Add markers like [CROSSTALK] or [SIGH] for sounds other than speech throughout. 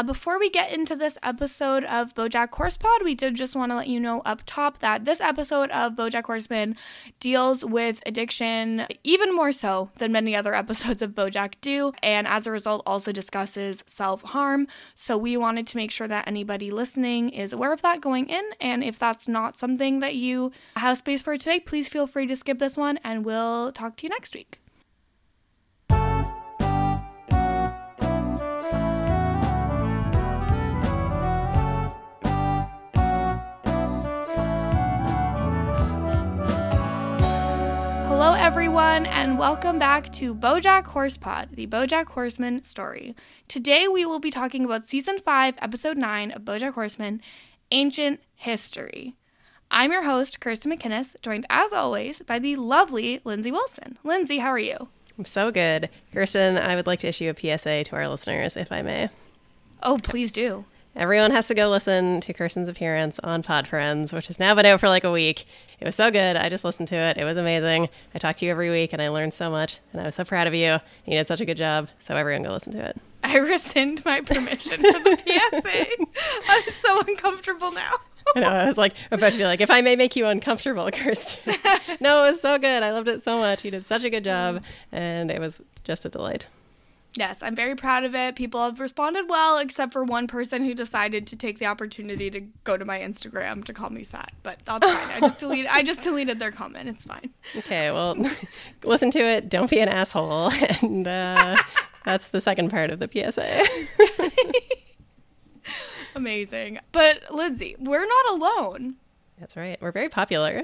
Uh, before we get into this episode of Bojack Horsepod, we did just want to let you know up top that this episode of Bojack Horseman deals with addiction even more so than many other [LAUGHS] episodes of Bojack do, and as a result, also discusses self harm. So we wanted to make sure that anybody listening is aware of that going in, and if that's not something that you have space for today, please feel free to skip this one, and we'll talk to you next week. Everyone, and welcome back to Bojack Horsepod, the Bojack Horseman story. Today, we will be talking about season five, episode nine of Bojack Horseman, Ancient History. I'm your host, Kirsten McInnes, joined as always by the lovely Lindsay Wilson. Lindsay, how are you? I'm so good. Kirsten, I would like to issue a PSA to our listeners, if I may. Oh, please do. Everyone has to go listen to Kirsten's appearance on Pod Friends, which has now been out for like a week. It was so good. I just listened to it. It was amazing. I talk to you every week and I learned so much. And I was so proud of you. You did such a good job. So everyone go listen to it. I rescind my permission for the PSA. [LAUGHS] I'm so uncomfortable now. I know. I was like about to be like, if I may make you uncomfortable, [LAUGHS] Kirsten. [LAUGHS] no, it was so good. I loved it so much. You did such a good job, and it was just a delight. Yes, I'm very proud of it. People have responded well, except for one person who decided to take the opportunity to go to my Instagram to call me fat. But that's fine. I just [LAUGHS] deleted. I just deleted their comment. It's fine. Okay, well, [LAUGHS] listen to it. Don't be an asshole, [LAUGHS] and uh, that's the second part of the PSA. Amazing. But Lindsay, we're not alone. That's right. We're very popular.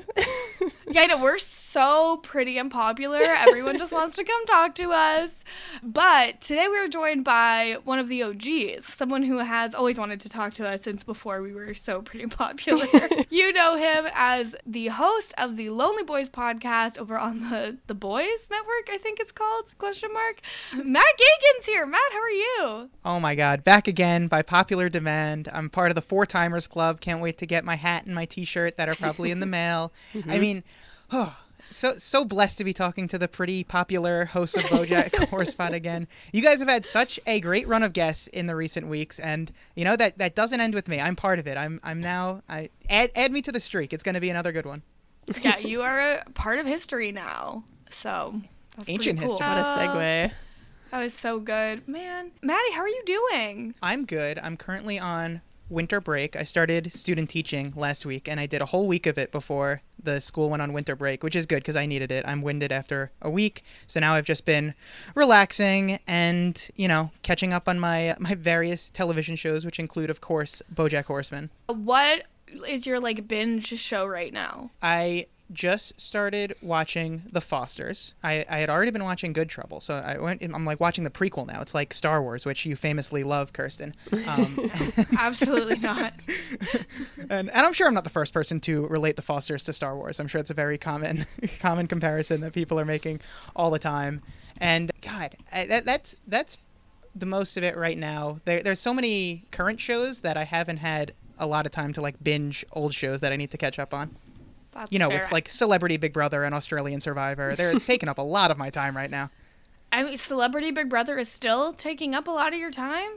Yeah, I know. We're so pretty and popular. Everyone just wants to come talk to us. But today we are joined by one of the OGs, someone who has always wanted to talk to us since before we were so pretty popular. [LAUGHS] you know him as the host of the Lonely Boys podcast over on the The Boys Network, I think it's called, question mark. Matt Gagan's here. Matt, how are you? Oh my god, back again by popular demand. I'm part of the Four Timers Club. Can't wait to get my hat and my t-shirt that are probably in the [LAUGHS] mail. Mm-hmm. I mean, oh, [SIGHS] so so blessed to be talking to the pretty popular host of BoJack [LAUGHS] Horsepod again. You guys have had such a great run of guests in the recent weeks, and you know that that doesn't end with me. I'm part of it. I'm I'm now I add add me to the streak. It's going to be another good one. Yeah, you are a part of history now. So ancient cool. history. What a uh, segue. That was so good, man. Maddie, how are you doing? I'm good. I'm currently on winter break. I started student teaching last week and I did a whole week of it before the school went on winter break, which is good because I needed it. I'm winded after a week. So now I've just been relaxing and, you know, catching up on my [LAUGHS] my various television shows which include of course BoJack Horseman. What is your like binge show right now? I just started watching The Fosters. I, I had already been watching Good Trouble, so I went. I'm like watching the prequel now. It's like Star Wars, which you famously love, Kirsten. Um, [LAUGHS] Absolutely not. [LAUGHS] and, and I'm sure I'm not the first person to relate The Fosters to Star Wars. I'm sure it's a very common [LAUGHS] common comparison that people are making all the time. And God, I, that, that's that's the most of it right now. There, there's so many current shows that I haven't had a lot of time to like binge old shows that I need to catch up on. That's you know, fair. with like Celebrity Big Brother and Australian Survivor. They're [LAUGHS] taking up a lot of my time right now. I mean, Celebrity Big Brother is still taking up a lot of your time.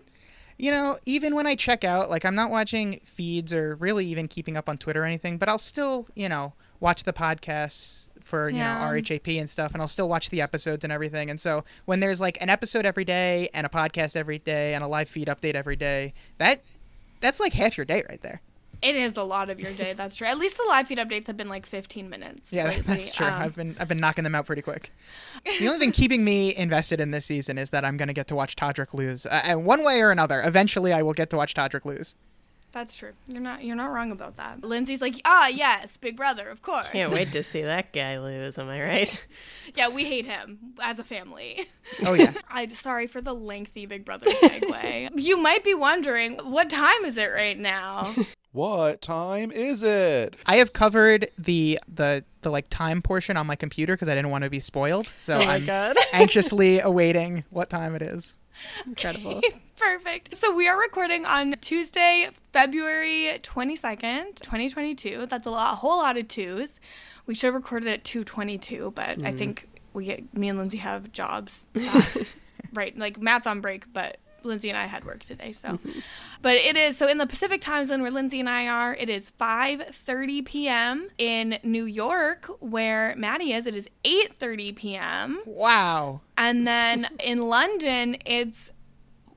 You know, even when I check out, like I'm not watching feeds or really even keeping up on Twitter or anything, but I'll still, you know, watch the podcasts for you Yeah. know RHAP and stuff, and I'll still watch the episodes and everything. And so when there's like an episode every day and a podcast every day and a live feed update every day, that that's like half your day right there. It is a lot of your day. That's true. At least the live feed updates have been like 15 minutes. Yeah, lately. that's true. Um, I've been I've been knocking them out pretty quick. [LAUGHS] the only thing keeping me invested in this season is that I'm going to get to watch Todrick lose, uh, and one way or another, eventually I will get to watch Todrick lose. that's true. You're not. You're not wrong about that. Lindsay's like, ah, yes, Big Brother, of course. Can't wait [LAUGHS] to see that guy lose. Am I right? Yeah, we hate him as a family. Oh yeah, [LAUGHS] I'm sorry for the lengthy Big Brother segue. you might be wondering, what time is it right now? What time is it? I have covered the the the like time portion on my computer because I didn't want to be spoiled. So Oh I'm [LAUGHS] anxiously awaiting what time it is. Incredible. [LAUGHS] Perfect. So we are recording on Tuesday, February 22nd, 2022. That's a lot, a whole lot of twos. We should have recorded at 222, but I Mm. think we get me and Lindsay have jobs. that- [LAUGHS] right, like Matt's on break, but Lindsay and I had work today, so. Mm-hmm. But it is so in the Pacific time zone where Lindsay and I are, it is 5:30 p.m. In New York, where Maddie is, it is 8:30 p.m. Wow. And then [LAUGHS] in London, it's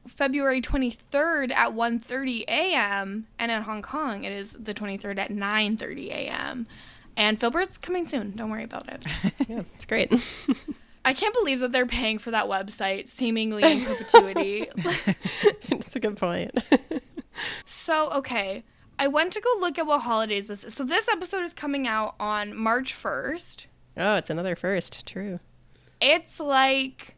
February 23rd at 1:30 a.m. and in Hong Kong, it is the 23rd at 9:30 a.m. And Filbert's coming soon. Don't worry about it. [LAUGHS] Yeah, it's great. [LAUGHS] I can't believe that they're paying for that website seemingly in perpetuity. [LAUGHS] it's a good point. so, okay. I went to go look at what holidays this is. So this episode is coming out on March 1st. oh, it's another first. True. It's like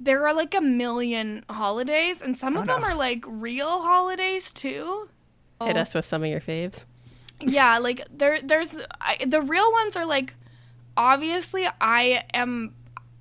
there are like a million holidays and some Oh, of them no. are like real holidays too. Hit Oh. us with some of your faves. Yeah, like there there's I, the real ones are like obviously I am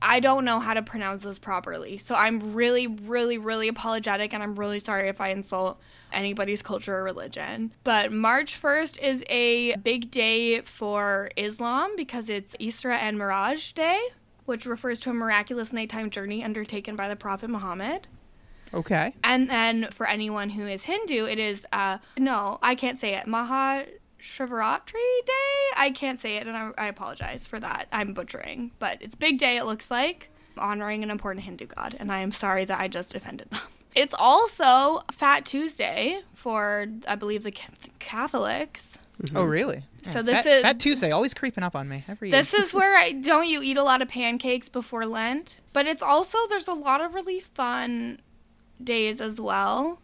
I don't know how to pronounce this properly. So I'm really really really apologetic and I'm really sorry if I insult anybody's culture or religion. But March 1st is a big day for Islam because it's Isra and Miraj Day, which refers to a miraculous nighttime journey undertaken by the Prophet Muhammad. Okay. And then for anyone who is Hindu, it is uh no, I can't say it. Maha Shivaratri Day. I can't say it, and I, I apologize for that. I'm butchering, but it's big day. It looks like honoring an important Hindu god, and I am sorry that I just offended them. [LAUGHS] It's also Fat Tuesday for I believe the Ca- Catholics. Mm-hmm. Oh, really? So Yeah, this Fat, is- Fat Tuesday, always creeping up on me every year. This is where [LAUGHS] I don't you eat a lot of pancakes before Lent, but it's also there's a lot of really fun days as well.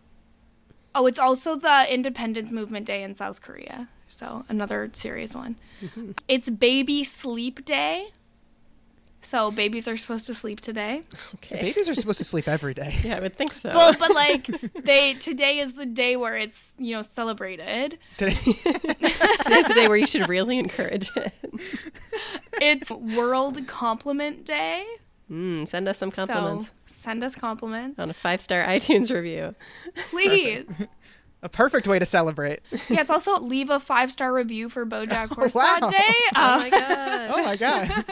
Oh, it's also the Independence Movement Day in South Korea. So, another serious one. It's Baby Sleep Day. So, babies are supposed to sleep today. Okay. Babies are supposed to sleep every day. Yeah, I would think so. Well, but like [LAUGHS] they today is the day where it's, you know, celebrated. Today- [LAUGHS] Today's the day where you should really encourage it. It's World Compliment Day. Mm, send us some compliments So, send us compliments. on a five star [LAUGHS] iTunes review. Please. A perfect way to celebrate. Yeah, it's also leave a five star review for BoJack [LAUGHS] Horseman wow. Day. Oh my god. [LAUGHS] Oh my god.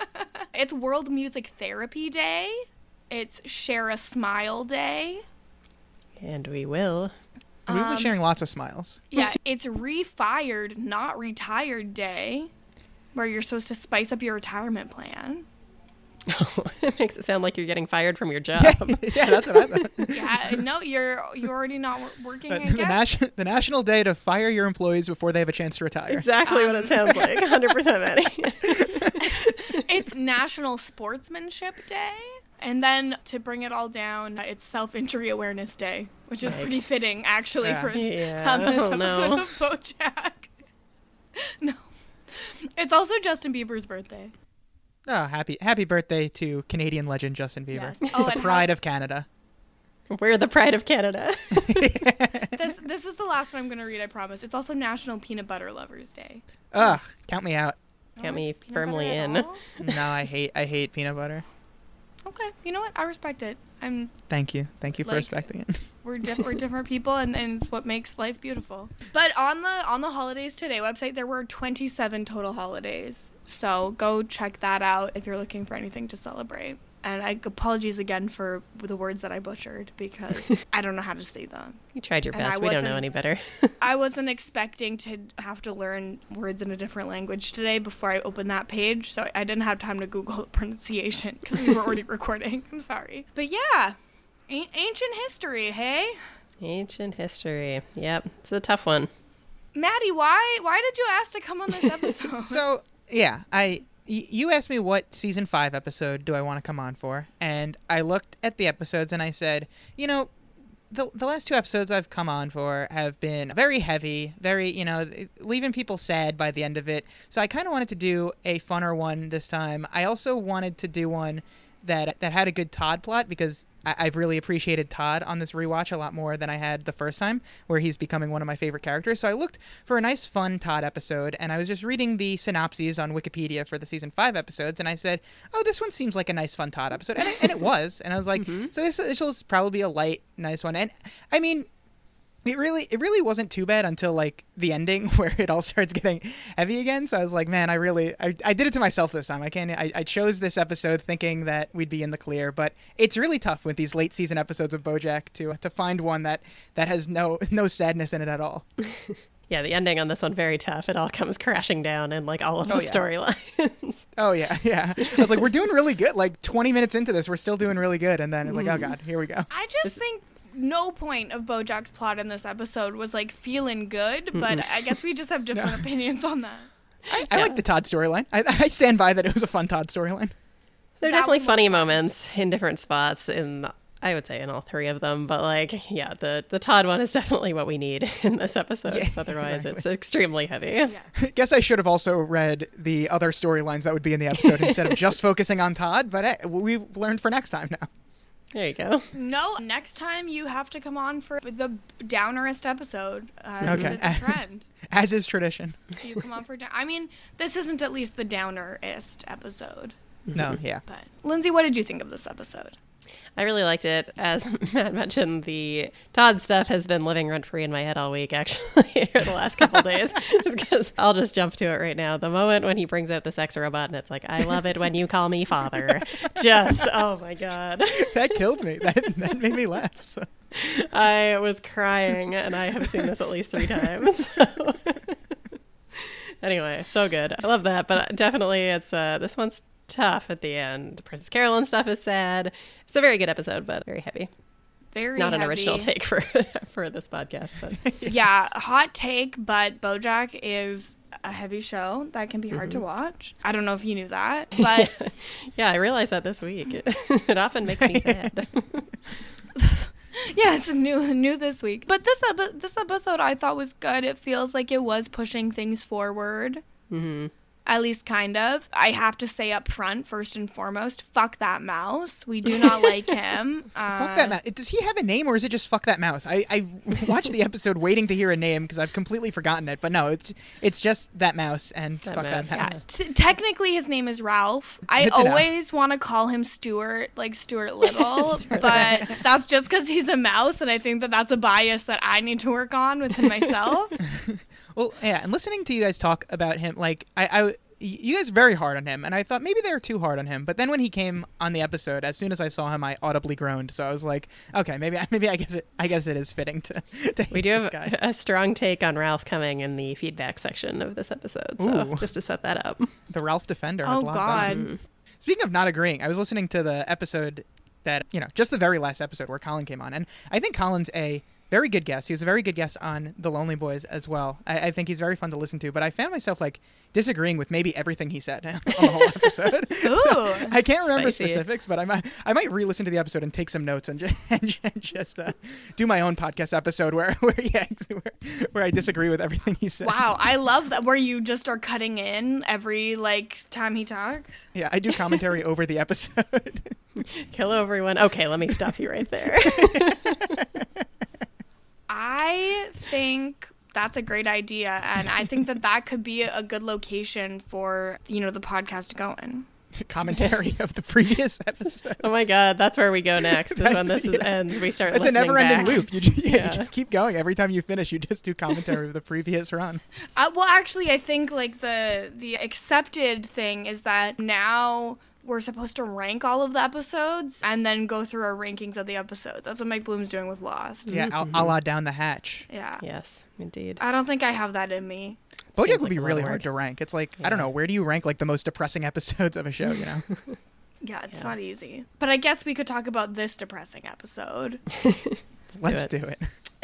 [LAUGHS] it's World Music Therapy Day. It's Share a Smile Day. And we will. We've Um, been sharing lots of smiles. Yeah, it's Refired Not Retired Day, where you're supposed to spice up your retirement plan. [LAUGHS] it makes it sound like you're getting fired from your job. [LAUGHS] yeah, that's what I thought. [LAUGHS] Yeah, no, you're you're already not wor- working. Uh, I the, guess. nation, the national day to fire your employees before they have a chance to retire. exactly what it um, sounds like. 100% Maddie. it's National Sportsmanship Day. And then to bring it all down, it's Self Injury Awareness Day, which is pretty fitting actually Yeah. for Yeah. on this Oh, episode no. of BoJack. no, it's also Justin Bieber's birthday. Oh, happy happy birthday to Canadian legend Justin Bieber, Yes. Oh, the and pride of Canada. [LAUGHS] We're the pride of Canada. [LAUGHS] This this is the last one I'm gonna read. I promise. It's also National Peanut Butter Lovers Day. Ugh, count me out. Count oh, me like firmly in. [LAUGHS] No, I hate I hate peanut butter. Okay, you know what? I respect it. I'm Thank you, thank you for respecting it. we're diff- we're different people, and, and it's what makes life beautiful. But on the on the holidays today website, there were 27 total holidays. So go check that out if you're looking for anything to celebrate. And I apologies again for the words that I butchered because [LAUGHS] I don't know how to say them. You tried your And I best. We don't know any better. [LAUGHS] I wasn't [LAUGHS] expecting to have to learn words in a different language today before I opened that page, so I didn't have time to Google the pronunciation because we were already recording. I'm sorry. But yeah, a- ancient history, hey? Ancient history. Yep. It's a tough one. Maddie, why why did you ask to come on this episode? so yeah, I you asked me what season five episode do I want to come on for, and I looked at the episodes and I said, you know, the the last two episodes I've come on for have been very heavy, very you know, leaving people sad by the end of it. So I kind of wanted to do a funner one this time. I also wanted to do one that that had a good Todd plot because I, I've really appreciated Todd on this rewatch a lot more than I had the first time, where he's becoming one of my favorite characters. So I looked for a nice, fun Todd episode, and I was just reading the synopses on Wikipedia for the season five episodes, and I said, "Oh, this one seems like a nice, fun Todd episode," and it, and it [LAUGHS] was. And I was like, mm-hmm. "So this this will probably be a light, nice one." And I mean, It really, it really wasn't too bad until like the ending [LAUGHS] where it all starts getting heavy again. So I was like, man, I really, I, I did it to myself this time. I can't, I, I chose this episode thinking that we'd be in the clear, but it's really tough with these late season episodes of BoJack to to find one that that has no no sadness in it at all. [LAUGHS] Yeah, the ending on this one very tough. It all comes crashing down and like all of the Oh, yeah. storylines. [LAUGHS] Oh yeah, yeah. I was like, we're doing really good. Like 20 minutes into this, we're still doing really good, and then it's like, oh mm-hmm. god, here we go. I just think no point of Bojack's plot in this episode was like feeling good, but I guess we just have [LAUGHS] different opinions on that. I, I like the Todd storyline. I, I stand by that it was a fun Todd storyline. There are definitely one was funny moments in different spots in I would say in all three of them, but like yeah, the the Todd one is definitely what we need in this episode. Yeah, 'cause Otherwise, it's extremely heavy. [LAUGHS] Guess I should have also read the other storylines that would be in the episode instead of [LAUGHS] just focusing on Todd. But hey, we've learned for next time now. There you go. No, next time you have to come on for the downerest episode. Uh, Okay. It's [LAUGHS] a trend. As is tradition. You come on for down. I mean, this isn't at least the downerest episode. No, yeah. But Lindsay, what did you think of this episode? I really liked it. As [LAUGHS] Matt mentioned, the Todd stuff has been living rent free in my head all week, actually, [LAUGHS] or the last couple [LAUGHS] days. Just because I'll just jump to it right now. The moment when he brings out the sex robot and it's like, I love it when you call me father. Just, oh my God. That killed me. That, that made me laugh. So. I was crying, and I have seen this at least three times. So. anyway, so good. I love that, but definitely, it's uh, this one's tough at the end. Princess Carolyn stuff is sad. It's a very good episode, but very heavy. Very Not an original take for [LAUGHS] for this podcast, but [LAUGHS] yeah, hot take, but BoJack is a heavy show that can be hard to watch. I don't know if you knew that, [LAUGHS] but yeah, I realized that this week. It, it often makes me sad. yeah, it's new new this week. But this epi- this episode I thought was good. It feels like it was pushing things forward. hmm At least kind of. I have to say up front, first and foremost, fuck that mouse. We do not like [LAUGHS] him. Uh, Fuck that mouse. Does he have a name or is it just fuck that mouse? I, I watched the episode waiting to hear a name because I've completely forgotten it. But no, it's it's just that mouse and That fuck mouse, that Yeah, mouse. t- technically his name is Ralph. I Good to know. always want to call him Stuart, like Stuart Little, [LAUGHS] but that's just because he's a mouse, and I think that that's a bias that I need to work on within myself. [LAUGHS] Well, yeah, and listening to you guys talk about him, like I, I, you guys are very hard on him, and I thought maybe they were too hard on him. But then when he came on the episode, as soon as I saw him, I audibly groaned. So I was like, okay, maybe, [LAUGHS] maybe I guess it, I guess it is fitting to. [LAUGHS] to We do this have guy. a strong take on Ralph coming in the feedback section of this episode. So Ooh. just to set that up. the Ralph Defender. Has oh logged on. God, Speaking of not agreeing, I was listening to the episode that you know, just the very last episode where Colin came on, and I think Colin's a very good guest. He was a very good guest on The Lonely Boys as well. I, I think he's very fun to listen to, but I found myself like disagreeing with maybe everything he said [LAUGHS] on the whole episode. [LAUGHS] Ooh. [LAUGHS] I can't remember Spicy. specifics, but I might I might re-listen to the episode and take some notes and just, and ju- just uh, do my own podcast episode where where yeah where, where I disagree with everything he said. wow, I love that where you just are cutting in every like time he talks. Yeah, I do commentary over the episode. Kill everyone. Okay, let me stop you right there. I think that's a great idea, and I think that that could be a good location for you know the podcast to go in [LAUGHS] commentary of the previous episode. Oh my god, that's where we go [LAUGHS] next. Is when That's- this is, ends, we start. That's a never-ending back. loop. You just, yeah, Yeah. you just keep going. Every time you finish, you just do commentary of the previous run. Uh, well, actually, I think like the the accepted thing is that now we're supposed to rank all of the episodes and then go through our rankings of the episodes. That's what Mike Bloom's doing with Lost. Yeah, a a la down the hatch. Yeah. Yes, indeed. I don't think I have that in me. BoJack Seems would be like really hard to rank. It's like I don't know where do you rank like the most depressing [LAUGHS] episodes of a show? You know, [LAUGHS] Yeah, it's Yeah. not easy. But I guess we could talk about this depressing episode. [LAUGHS] let's it. do it.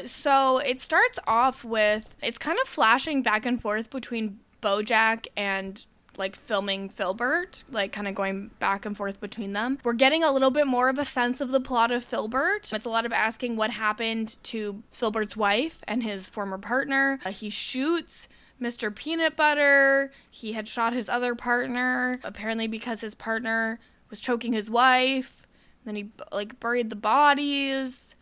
So it starts off with it's kind of flashing back and forth between Bojack and like filming Filbert, like kind of going back and forth between them. We're getting a little bit more of a sense of the plot of Filbert. It's a lot of asking what happened to Filbert's wife and his former partner. Uh, he shoots Mr. Peanut Butter. He had shot his other partner, apparently because his partner was choking his wife. Then he like buried the bodies.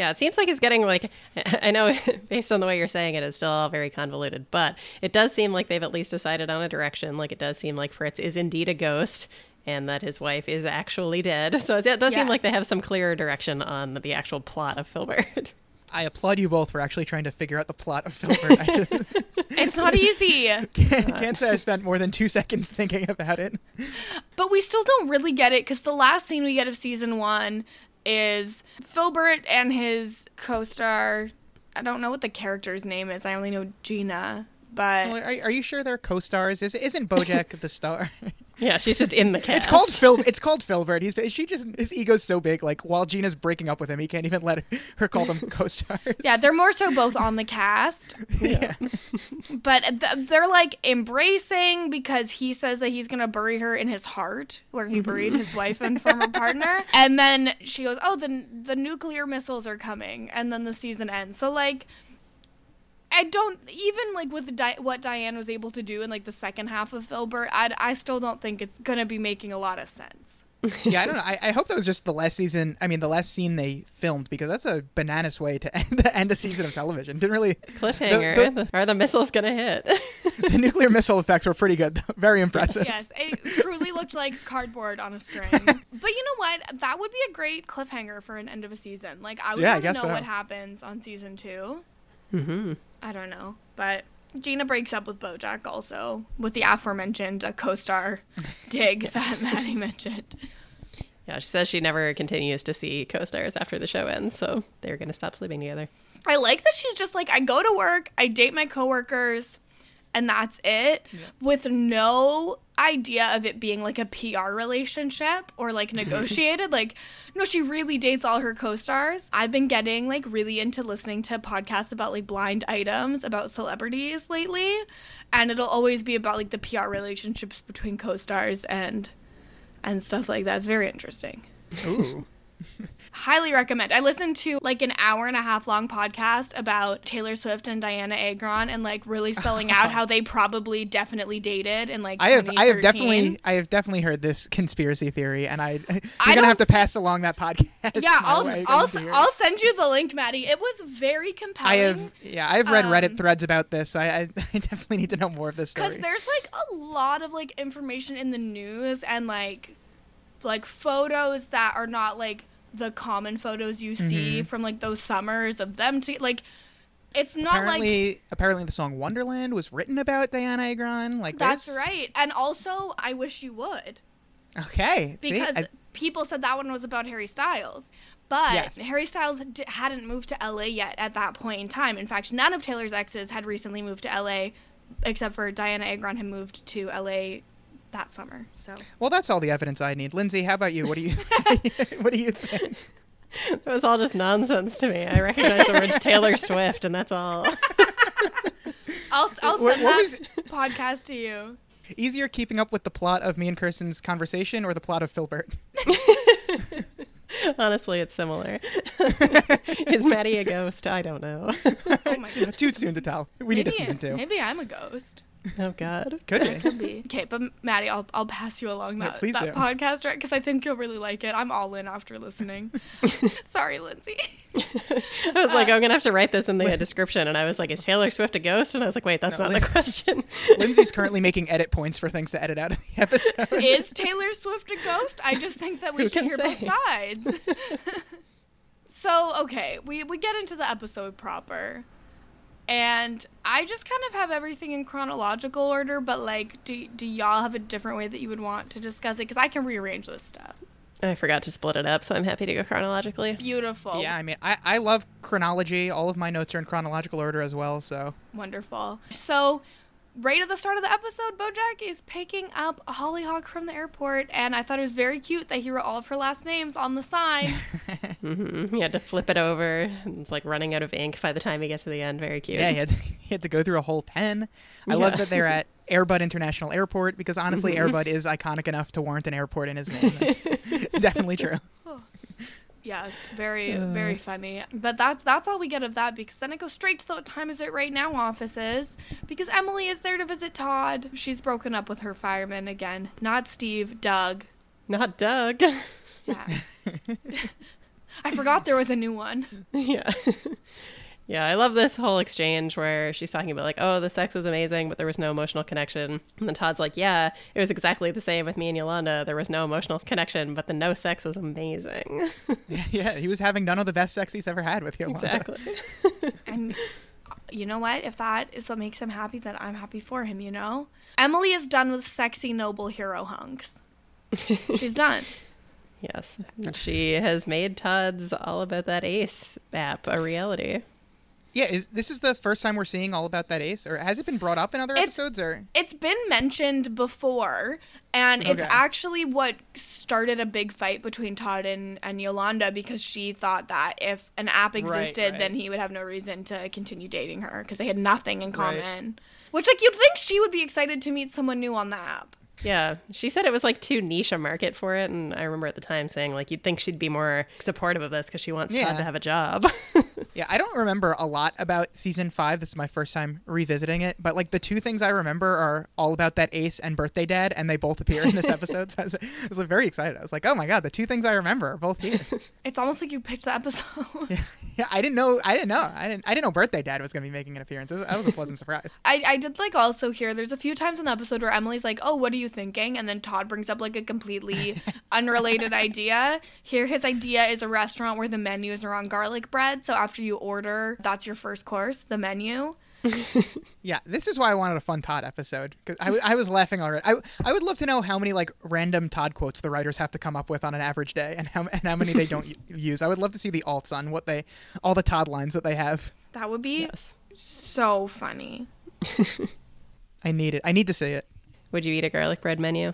Yeah, it seems like he's getting like [LAUGHS] I know [LAUGHS] based on the way you're saying it, it's still all very convoluted, but it does seem like they've at least decided on a direction. Like it does seem like Fritz is indeed a ghost and that his wife is actually dead. So it does seem like they have some clearer direction on the actual plot of Filbert. [LAUGHS] I applaud you both for actually trying to figure out the plot of Filbert. I just It's not easy. can't, can't say I spent more than two seconds thinking about it. But we still don't really get it because the last scene we get of season one is Filbert and his co star. I don't know what the character's name is. I only know Gina. But Well, are, are you sure they're co-stars? Is isn't BoJack [LAUGHS] the star? Yeah, she's just in the cast. [LAUGHS] It's called Phil. It's called Filbert. He's she just his ego's so big. Like while Gina's breaking up with him, he can't even let her call them [LAUGHS] co-stars. yeah, they're more so both on the cast. [LAUGHS] yeah. But th- they're like embracing because he says that he's gonna bury her in his heart, where he mm-hmm. buried his wife and former partner. And then she goes, "Oh, the the nuclear missiles are coming," and then the season ends. So like. I don't even like with Di- what Diane was able to do in like the second half of Filbert. I I still don't think it's gonna be making a lot of sense. yeah, I don't know. I, I hope that was just the last season. I mean, the last scene they filmed because that's a bananas way to [LAUGHS] end, to end a season of television. Didn't really. cliffhanger. The- [LAUGHS] the- Are the missiles gonna hit? [LAUGHS] The nuclear missile effects were pretty good. though. Very impressive. yes, it truly looked like cardboard on a string. But you know what? That would be a great cliffhanger for an end of a season. Like I would Yeah, want to know so. what happens on season two. mm-hmm. I don't know, but Gina breaks up with BoJack also with the aforementioned uh, co-star [LAUGHS] dig that Maddie mentioned. Yeah, she says she never continues to see co-stars after the show ends, so they're gonna stop sleeping together. I like that she's just like I go to work, I date my coworkers, and that's it, with no idea of it being like a PR relationship or like [LAUGHS] negotiated. like, no, she really dates all her co-stars. I've been getting like really into listening to podcasts about like blind items about celebrities lately, and it'll always be about like the PR relationships between co-stars and and stuff like that. It's very interesting Ooh. [LAUGHS] highly recommend. I listened to like an hour and a half long podcast about Taylor Swift and Dianna Agron and like really spelling out [LAUGHS] how they probably definitely dated and like I have I have definitely I have definitely heard this conspiracy theory, and I [LAUGHS] you're I gonna have to pass along that podcast. Yeah, I'll. I'll, Gonna hear it. I'll send you the link, Maddie. It was very compelling. I have yeah I've read Um, Reddit threads about this. So I, I [LAUGHS] I definitely need to know more of this because there's like a lot of like information in the news and like like photos that are not like the common photos you see mm-hmm. from like those summers of them to like it's not like apparently apparently the song Wonderland was written about Dianna Agron. Like That's this. right. And also, I wish you would. Okay. see, Because I- people said that one was about Harry Styles. But Yes. Harry Styles d- hadn't moved to LA yet at that point in time. In fact, none of Taylor's exes had recently moved to LA, except for Dianna Agron had moved to LA that summer. So well, that's all the evidence I need. Lindsay, how about you? What do you [LAUGHS] [LAUGHS] what do you think? [LAUGHS] It was all just nonsense to me. I recognize the words Taylor Swift, and that's all. I'll, I'll send what that podcast to you. Easier keeping up with the plot of me and Kirsten's conversation or the plot of Filbert? Honestly, it's similar. Is Maddie a ghost? I don't know. Oh my god. Too soon to tell. We need a season two. Maybe I'm a ghost. [LAUGHS] Oh God. Could be. Could be. Okay, but Maddie, I'll I'll pass you along that, please that do. podcast right because I think you'll really like it. I'm all in after listening. [LAUGHS] Sorry, Lindsay. [LAUGHS] I was like, uh, I'm gonna have to write this in the description, and I was like, is Taylor Swift a ghost? And I was like, wait, that's No, not Lin- the question. Lindsay's currently making edit points for things to edit out of the episode. Is Taylor Swift a ghost? I just think that we Who should can hear both sides. so okay, we we get into the episode proper. And I just kind of have everything in chronological order, but like, do, do y'all have a different way that you would want to discuss it? Because I can rearrange this stuff. I forgot to split it up, so I'm happy to go chronologically. Beautiful. Yeah, I mean, I, I love chronology. All of my notes are in chronological order as well. So Wonderful. So, right at the start of the episode, Bojack is picking up a Hollyhock from the airport, and I thought it was very cute that he wrote all of her last names on the sign. [LAUGHS] [LAUGHS] hmm He had to flip it over. And it's like running out of ink by the time he gets to the end. Very cute. yeah, he had, [LAUGHS] he had to go through a whole pen. I love that they're at Airbud International Airport because honestly, Airbud is iconic enough to warrant an airport in his name. That's definitely true. Yes, very, uh. very funny. But that's that's all we get of that because then it goes straight to the what time is it right now offices because Emily is there to visit Todd. She's broken up with her fireman again. Not Steve, Doug. Not Doug. [LAUGHS] Yeah. [LAUGHS] I forgot there was a new one. [LAUGHS] yeah. Yeah, I love this whole exchange where she's talking about like, oh, the sex was amazing, but there was no emotional connection. And then Todd's like, yeah, it was exactly the same with me and Yolanda. There was no emotional connection, but the no sex was amazing. [LAUGHS] Yeah, yeah, he was having none of the best sex he's ever had with Yolanda. exactly. [LAUGHS] And you know what? If that is what makes him happy, then I'm happy for him, you know? Emily is done with sexy noble hero hunks. She's done. [LAUGHS] yes, she has made Todd's all about that ace app a reality. Yeah, is this is the first time we're seeing all about that ace, or has it been brought up in other It's- episodes? Or It's been mentioned before, and it's actually what started a big fight between Todd and, and Yolanda because she thought that if an app existed, right. then he would have no reason to continue dating her because they had nothing in Right. common. Which, like, you'd think she would be excited to meet someone new on the app. Yeah, she said it was like too niche a market for it, and I remember at the time saying like you'd think she'd be more supportive of this because she wants Yeah. Todd to have a job. [LAUGHS] yeah, I don't remember a lot about season five. This is my first time revisiting it, but like the two things I remember are all about that ace and birthday dad, and they both appear in this [LAUGHS] episode. so I was, I was like, very excited. I was like, oh my god, the two things I remember are both here. [LAUGHS] It's almost like you picked the episode. yeah, I didn't know. I didn't know. I didn't. I didn't know birthday dad was going to be making an appearance. It was- That was a pleasant surprise. I, I did like also hear there's a few times in the episode where Emily's like, Oh, what do you thinking? And then Todd brings up like a completely [LAUGHS] unrelated idea. Here, his idea is a restaurant where the menus are on garlic bread. So after you order, that's your first course, the menu. [LAUGHS] Yeah, this is why I wanted a fun Todd episode because I, w- I was laughing already. I, I would love to know how many like random Todd quotes the writers have to come up with on an average day, and how and how many they don't u- [LAUGHS] use. I would love to see the alts on what they all the Todd lines that they have. That would be yes. so funny. I need it. I need to see it. Would you eat a garlic bread menu?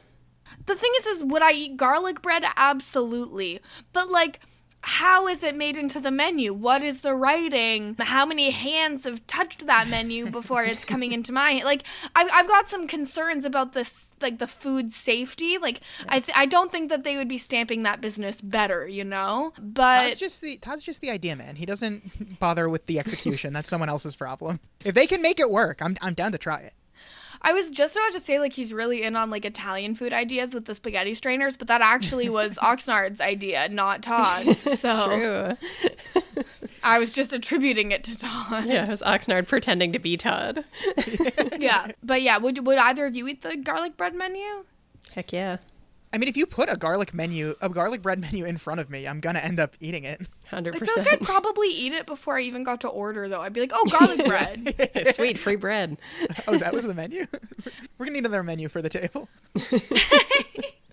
The thing is, is would I eat garlic bread? Absolutely. But like, how is it made into the menu? What is the writing? How many hands have touched that menu [LAUGHS] before it's coming into my like? I've, I've got some concerns about this, like the food safety. Like, I th- I don't think that they would be stamping that business better, you know. But Todd's just the Todd's just the idea man. He doesn't [LAUGHS] bother with the execution. That's someone else's problem. If they can make it work, I'm I'm down to try it. I was just about to say like he's really in on like Italian food ideas with the spaghetti strainers, but that actually was [LAUGHS] Oxnard's idea, not Todd's. [LAUGHS] So True. I was just attributing it to Todd. Yeah, it was Oxnard pretending to be Todd. [LAUGHS] yeah, but yeah, would would either of you eat the garlic bread menu? Heck yeah. I mean, if you put a garlic menu, a garlic bread menu in front of me, I'm gonna end up eating it. 100%. I feel like I'd probably eat it before I even got to order, though. I'd be like, "Oh, garlic [LAUGHS] bread." Sweet, free bread. [LAUGHS] Oh, that was the menu. [LAUGHS] We're gonna need another menu for the table.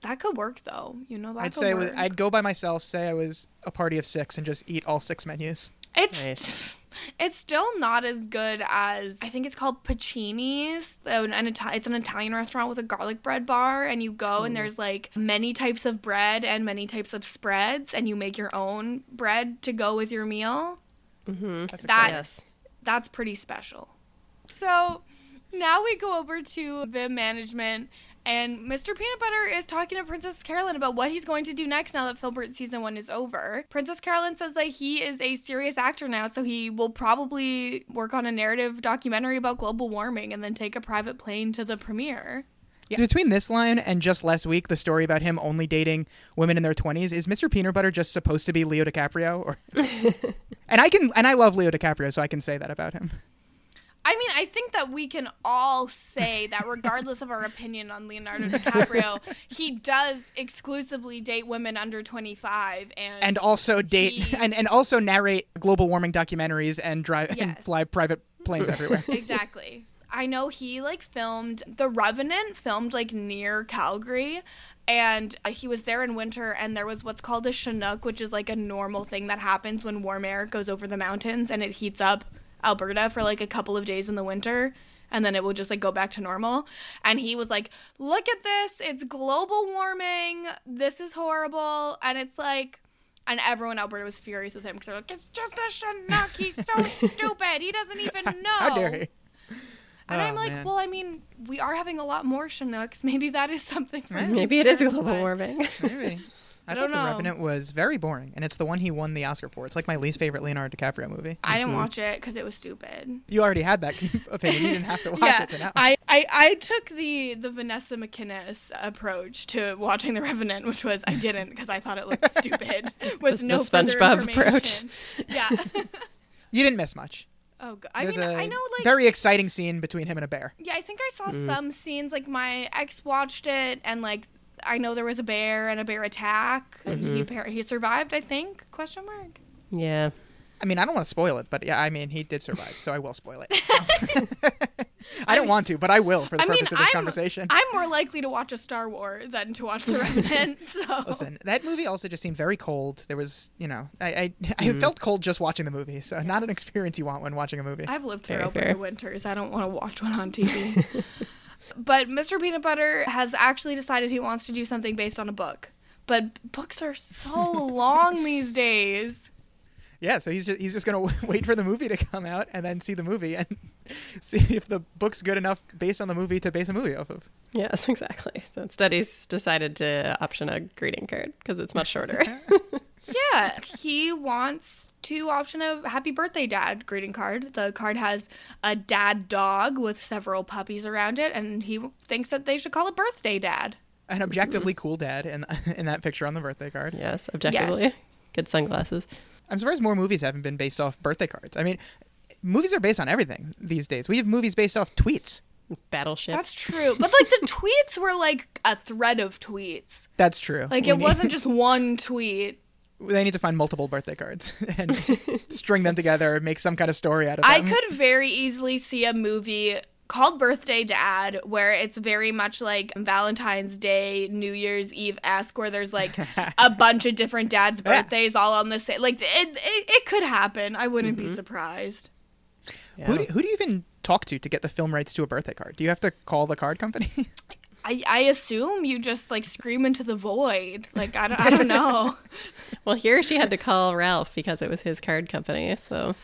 that could work, though. You know, that I'd could say I work. was, I'd go by myself. Say I was a party of six and just eat all six menus. It's Nice. It's still not as good as I think it's called Pacini's. An, an it's an Italian restaurant with a garlic bread bar, and you go and there's like many types of bread and many types of spreads, and you make your own bread to go with your meal. Mm-hmm. That's That- exciting. Yes. That's pretty special. So now we go over to the management. And Mr. Peanut Butter is talking to Princess Carolyn about what he's going to do next now that Filbert season one is over. Princess Carolyn says that he is a serious actor now, so he will probably work on a narrative documentary about global warming and then take a private plane to the premiere. Yeah. Between this line and just last week, the story about him only dating women in their twenties, is Mr. Peanut Butter just supposed to be Leo DiCaprio? Or [LAUGHS] and I can and I love Leo DiCaprio, so I can say that about him. I mean, I think that we can all say that regardless of our opinion on Leonardo DiCaprio, he does exclusively date women under 25 and And also date He- and, and also narrate global warming documentaries and drive and fly private planes everywhere. [LAUGHS] exactly. I know he like filmed The Revenant filmed like near Calgary and uh, he was there in winter and there was what's called a chinook which is like a normal thing that happens when warm air goes over the mountains and it heats up Alberta for like a couple of days in the winter and then it will just like go back to normal and he was like look at this it's global warming this is horrible and it's like and everyone in Alberta was furious with him because they're like, it's just a Chinook. He's so [LAUGHS] stupid. He doesn't even [LAUGHS] know. How dare he? And I'm Oh, like, man. well, I mean, we are having a lot more Chinooks. [LAUGHS] Maybe that is something for Maybe it is concern, global warming. Maybe. I, I thought don't The know. Revenant was very boring, and it's the one he won the Oscar for. It's like my least favorite Leonardo DiCaprio movie. I didn't watch it because it was stupid. You already had that [LAUGHS] opinion. You didn't have to watch yeah, it to know. I, I, I took the the Vanessa McInnes approach to watching The Revenant, which was I didn't because I thought it looked [LAUGHS] stupid with The- no the SpongeBob approach. Yeah, [LAUGHS] you didn't miss much. Oh, God. I There's mean, a I know, like, very exciting scene between him and a bear. yeah, I think I saw Mm. some scenes. Like, my ex watched it, and like, I know there was a bear and a bear attack. And Mm-hmm. he he survived, I think. Question mark. Yeah. I mean, I don't want to spoil it, but yeah, I mean, he did survive, so I will spoil it. [LAUGHS] [LAUGHS] I don't want to, but I will for the I mean, purpose of this I'm, conversation. I'm more likely to watch a Star Wars than to watch The [LAUGHS] Revenant. So Listen, that movie also just seemed very cold. There was, you know, I I, I Mm-hmm. felt cold just watching the movie, so not an experience you want when watching a movie. I've lived through Very Alberta fair. winters. I don't want to watch one on TV. But Mr. Peanut Butter has actually decided he wants to do something based on a book. But books are so [LAUGHS] long these days. Yeah, so he's just he's just gonna [LAUGHS] wait for the movie to come out and then see the movie and [LAUGHS] see if the book's good enough based on the movie to base a movie off of. Yes, exactly. So studies decided to option a greeting card because it's much shorter. Yeah, he wants to option a happy birthday dad greeting card. The card has a dad dog with several puppies around it, and he thinks that they should call it birthday dad. An objectively cool dad in [LAUGHS] in that picture on the birthday card. yes, objectively. Good sunglasses. I'm surprised more movies haven't been based off birthday cards. I mean, movies are based on everything these days. We have movies based off tweets. Battleship. That's true. But like the tweets were like a thread of tweets. That's true. Like We it need- wasn't [LAUGHS] just one tweet. They need to find multiple birthday cards [LAUGHS] and [LAUGHS] string them together, make some kind of story out of them. I could very easily see a movie called Birthday Dad where it's very much like Valentine's Day, New Year's Eve esque, where there's like [LAUGHS] a bunch of different dads' Yeah. birthdays all on the same. Like it, it, it could happen. I wouldn't Mm-hmm. be surprised. Yeah. Who, do, who do you even talk to to get the film rights to a birthday card? Do you have to call the card company? I, I assume you just like scream into the void. Like I don't, I don't know. [LAUGHS] Well, here she had to call Ralph because it was his card company. So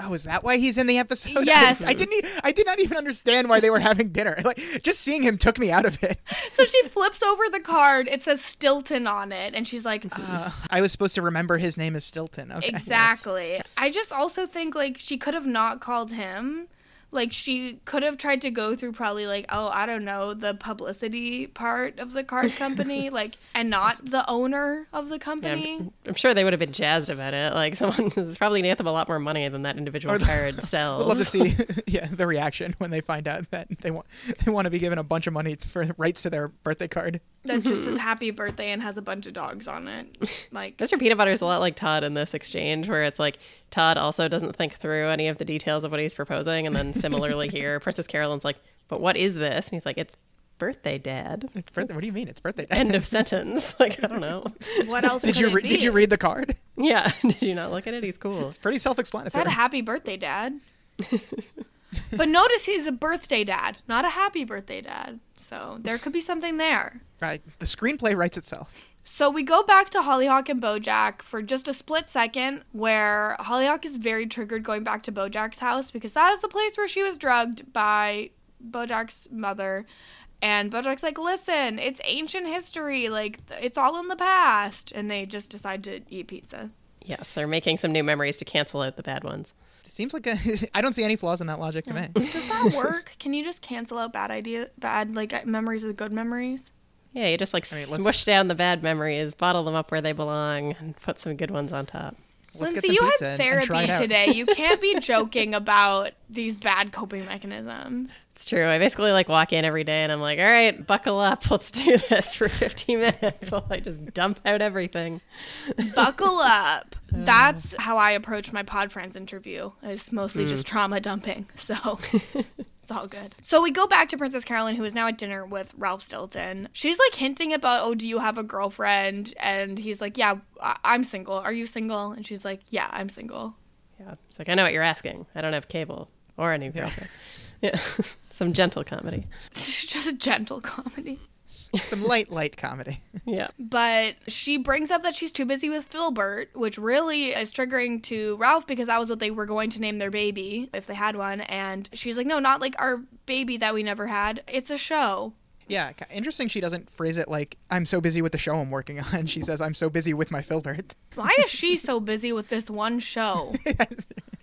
oh, is that why he's in the episode? Yes. I didn't. I did not even understand why they were having dinner. [LAUGHS] Like just seeing him took me out of it. So she flips over the card. It says Stilton on it, and she's like, Uh, I was supposed to remember his name is Stilton. Okay. Exactly. I just also think like she could have not called him. Like she could have tried to go through probably like oh I don't know the publicity part of the card [LAUGHS] company like and not the owner of the yeah, company. I'm, I'm sure they would have been jazzed about it. Like [LAUGHS] someone is probably gonna get them a lot more money than that individual Or the- card [LAUGHS] I'd love to see, yeah, the reaction when they find out that they want they want to be given a bunch of money for rights to their birthday card. That just mm-hmm. says happy birthday and has a bunch of dogs on it. Like Mr. Peanut Butter is a lot like Todd in this exchange, where it's like Todd also doesn't think through any of the details of what he's proposing, and then similarly here, [LAUGHS] Princess Carolyn's like, "But what is this?" And he's like, "It's birthday, Dad." It's birthday. What do you mean? It's birthday. Dad. End of sentence. [LAUGHS] Like I don't know. what else Did you it re- did you read the card? Yeah, [LAUGHS] did you not look at it? He's cool. It's pretty self-explanatory. happy birthday, Dad. but notice he's a birthday dad, not a happy birthday dad. So there could be something there. Right. The screenplay writes itself. So we go back to Hollyhock and Bojack for just a split second where Hollyhock is very triggered going back to Bojack's house because that is the place where she was drugged by Bojack's mother. And Bojack's like, listen, it's ancient history. Like, it's all in the past. And they just decide to eat pizza. Yes, they're making some new memories to cancel out the bad ones. Seems like a, [LAUGHS] I don't see any flaws in that logic to me. [LAUGHS] Does that work? Can you just cancel out bad idea, bad, like, memories with good memories? Yeah, you just like I mean, let's- smush down the bad memories, bottle them up where they belong, and put some good ones on top. Let's Lindsay, you had and- and try therapy today. You can't be [LAUGHS] joking about these bad coping mechanisms. It's true. I basically like walk in every day and I'm like, all right, buckle up. [LAUGHS] Let's do this for 15 minutes while I just dump out everything. buckle [LAUGHS] up. That's how I approach my Pod Friends interview. It's mostly just mm. trauma dumping. So it's all good. So we go back to Princess Carolyn, who is now at dinner with Ralph Stilton. She's like hinting about, oh, do you have a girlfriend? And he's like, yeah, I- I'm single. Are you single? And she's like, yeah, I'm single. Yeah. It's like, I know what you're asking. I don't have cable or any girlfriend. [LAUGHS] Yeah. [LAUGHS] some gentle comedy. [LAUGHS] just gentle comedy. [LAUGHS] Some light, light comedy. [LAUGHS] Yeah. But she brings up that she's too busy with Filbert, which really is triggering to Ralph because that was what they were going to name their baby if they had one. And she's like, no, not like our baby that we never had. It's a show. Yeah, interesting. She doesn't phrase it like "I'm so busy with the show I'm working on." [LAUGHS] She says, "I'm so busy with my Filbert." Why is she so busy with this one show?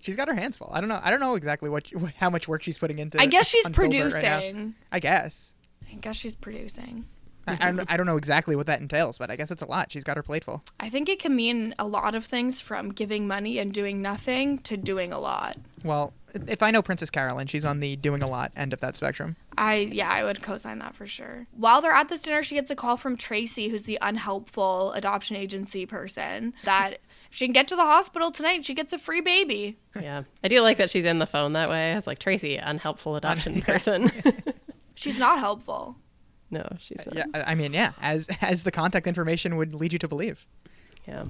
she's got her hands full. I don't know. I don't know exactly what how much work she's putting into. I guess she's on Filbert right producing. I guess. I guess she's producing. I, I, don't, I don't know exactly what that entails, but I guess it's a lot. She's got her plate full. I think it can mean a lot of things from giving money and doing nothing to doing a lot. Well, if I know Princess Carolyn, she's on the doing a lot end of that spectrum. I yeah, I would co-sign that for sure. While they're at this dinner, she gets a call from Tracy, who's the unhelpful adoption agency person, that if she can get to the hospital tonight, she gets a free baby. Yeah. I do like that she's in the phone that way. It's like Tracy, unhelpful adoption [LAUGHS] person. She's not helpful. No, she's not. Yeah, I I mean, yeah, as as the contact information would lead you to believe. Yeah.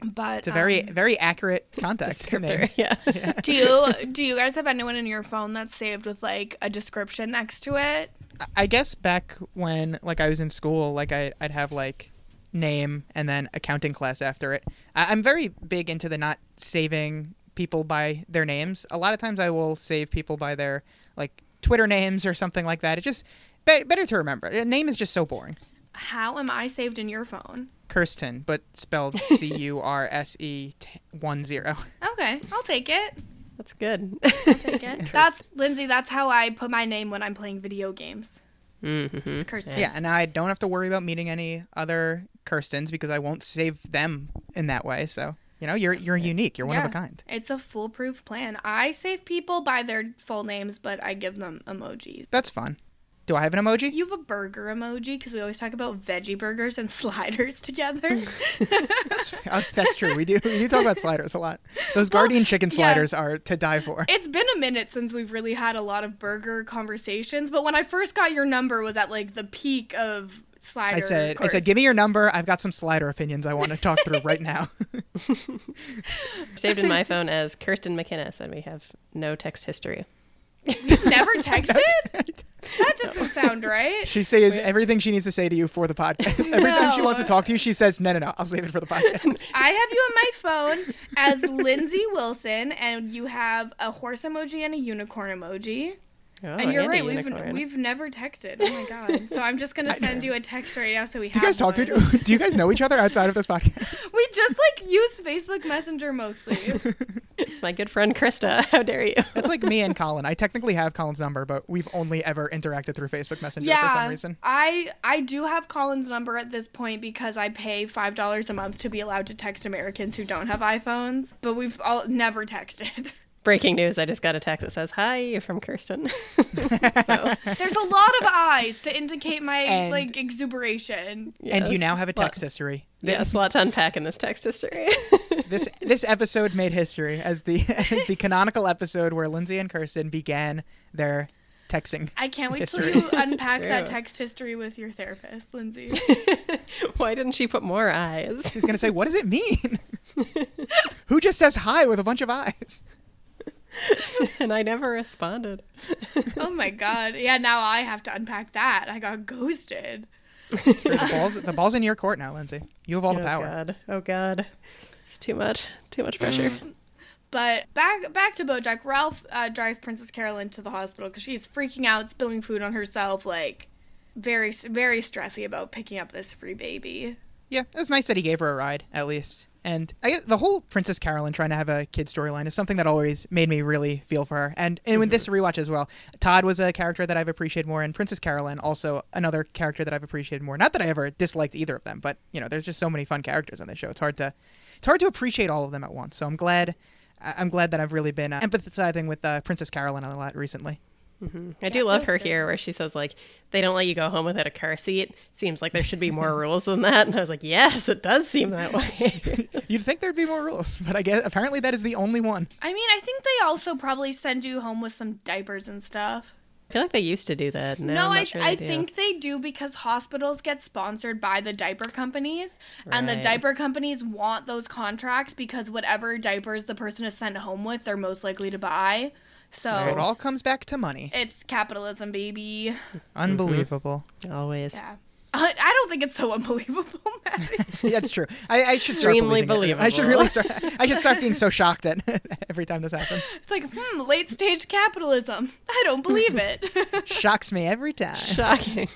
But It's a very um, very accurate contact. name. Descriptor. Yeah. [LAUGHS] do you do you guys have anyone in your phone that's saved with like a description next to it? I guess back when like I was in school, like I, I'd have like name and then accounting class after it. I, I'm very big into the not saving people by their names. A lot of times I will save people by their like Twitter names or something like that. It just be- better to remember. The name is just so boring. How am I saved in your phone? Kirsten, but spelled [LAUGHS] C U R S E t- one zero. Okay, I'll take it. That's good. I'll take it. [LAUGHS] that's Lindsay. That's how I put my name when I'm playing video games. mm-hmm. It's Kirsten. Yeah, and I don't have to worry about meeting any other Kirstens because I won't save them in that way. So you know, you're you're unique. You're one of a kind. It's a foolproof plan. I save people by their full names, but I give them emojis. That's fun. Do I have an emoji? You have a burger emoji because we always talk about veggie burgers and [LAUGHS] sliders together. [LAUGHS] That's uh, that's true. We do we do talk about sliders a lot. Those Well, Gardein chicken yeah. sliders are to die for. it's been a minute since we've really had a lot of burger conversations, but when I first got your number was at like the peak of slider. I said I said give me your number. I've got some slider opinions I want to talk through right now. [LAUGHS] Saved in my phone as Kirsten McInnes, and we have no text history. never texted. That doesn't sound right. she says everything she needs to say to you for the podcast. Every time she wants to talk to you, she says no no no. I'll save it for the podcast. [LAUGHS] I have you on my phone as Lindsay Wilson, and you have a horse emoji and a unicorn emoji. Oh, and you're a right, we've we've never texted. Oh my god! [LAUGHS] So I'm just gonna send you a text right now, so we Do have. you guys talk to? [LAUGHS] Do you guys know each other outside of this [LAUGHS] podcast? We just like use Facebook Messenger mostly. It's my good friend Krista. How dare you? It's like me and Colin. I technically have Colin's number, but we've only ever interacted through Facebook Messenger yeah, for some reason. I I do have Colin's number at this point because I pay five dollars a month to be allowed to text Americans who don't have iPhones. But we've all never texted. Breaking news! I just got a text that says "Hi" you from Kirsten. [LAUGHS] so There's a lot of eyes to indicate my And- like exuberation. And you now have a Lot- text history. Yes, a lot to unpack in this text history. [LAUGHS] This this episode made history as the [LAUGHS] as the canonical episode where Lindsay and Kirsten began their texting. I can't wait till you unpack that text history with your therapist, Lindsay. Why didn't she put more eyes? She's gonna say, "What does it mean? Who just says hi with a bunch of eyes?" [LAUGHS] and I never responded. oh my god. Yeah, now I have to unpack that. I got ghosted. The balls the balls in your court now, Lindsay. You have all the oh power. God! Oh God! It's too much. Too much pressure. [CLEARS THROAT] But back back to BoJack. Ralph uh, drives Princess Carolyn to the hospital because she's freaking out, spilling food on herself, like very very stressy about picking up this free baby. Yeah, it was nice that he gave her a ride at least. And the whole Princess Carolyn trying to have a kid storyline is something that always made me really feel for her. And and with this rewatch as well, Todd was a character that I've appreciated more, and Princess Carolyn also another character that I've appreciated more. Not that I ever disliked either of them, but you know, there's just so many fun characters on this show. It's hard to it's hard to appreciate all of them at once. So I'm glad I'm glad that I've really been uh, empathizing with uh, Princess Carolyn a lot recently. Mm-hmm. I do love her good. here, where she says like, "They don't let you go home without a car seat." Seems like there should be more rules than that. And I was like, "Yes, it does seem that way." [LAUGHS] You'd think there'd be more rules, but I guess apparently that is the only one. I mean, I think they also probably send you home with some diapers and stuff. I feel like they used to do that. No, No, I'm not I, sure I they think they do because hospitals get sponsored by the diaper companies, and the diaper companies want those contracts because whatever diapers the person is sent home with, they're most likely to buy. So So it all comes back to money. it's capitalism, baby. Unbelievable. Mm-hmm. always. Yeah. I, I don't think it's so unbelievable, [LAUGHS] Maddie. That's true. I, I should start Extremely believing it. I should really start. I should start being so shocked at [LAUGHS] every time this happens. It's like, hmm, late stage capitalism. I don't believe it. [LAUGHS] Shocks me every time. Shocking.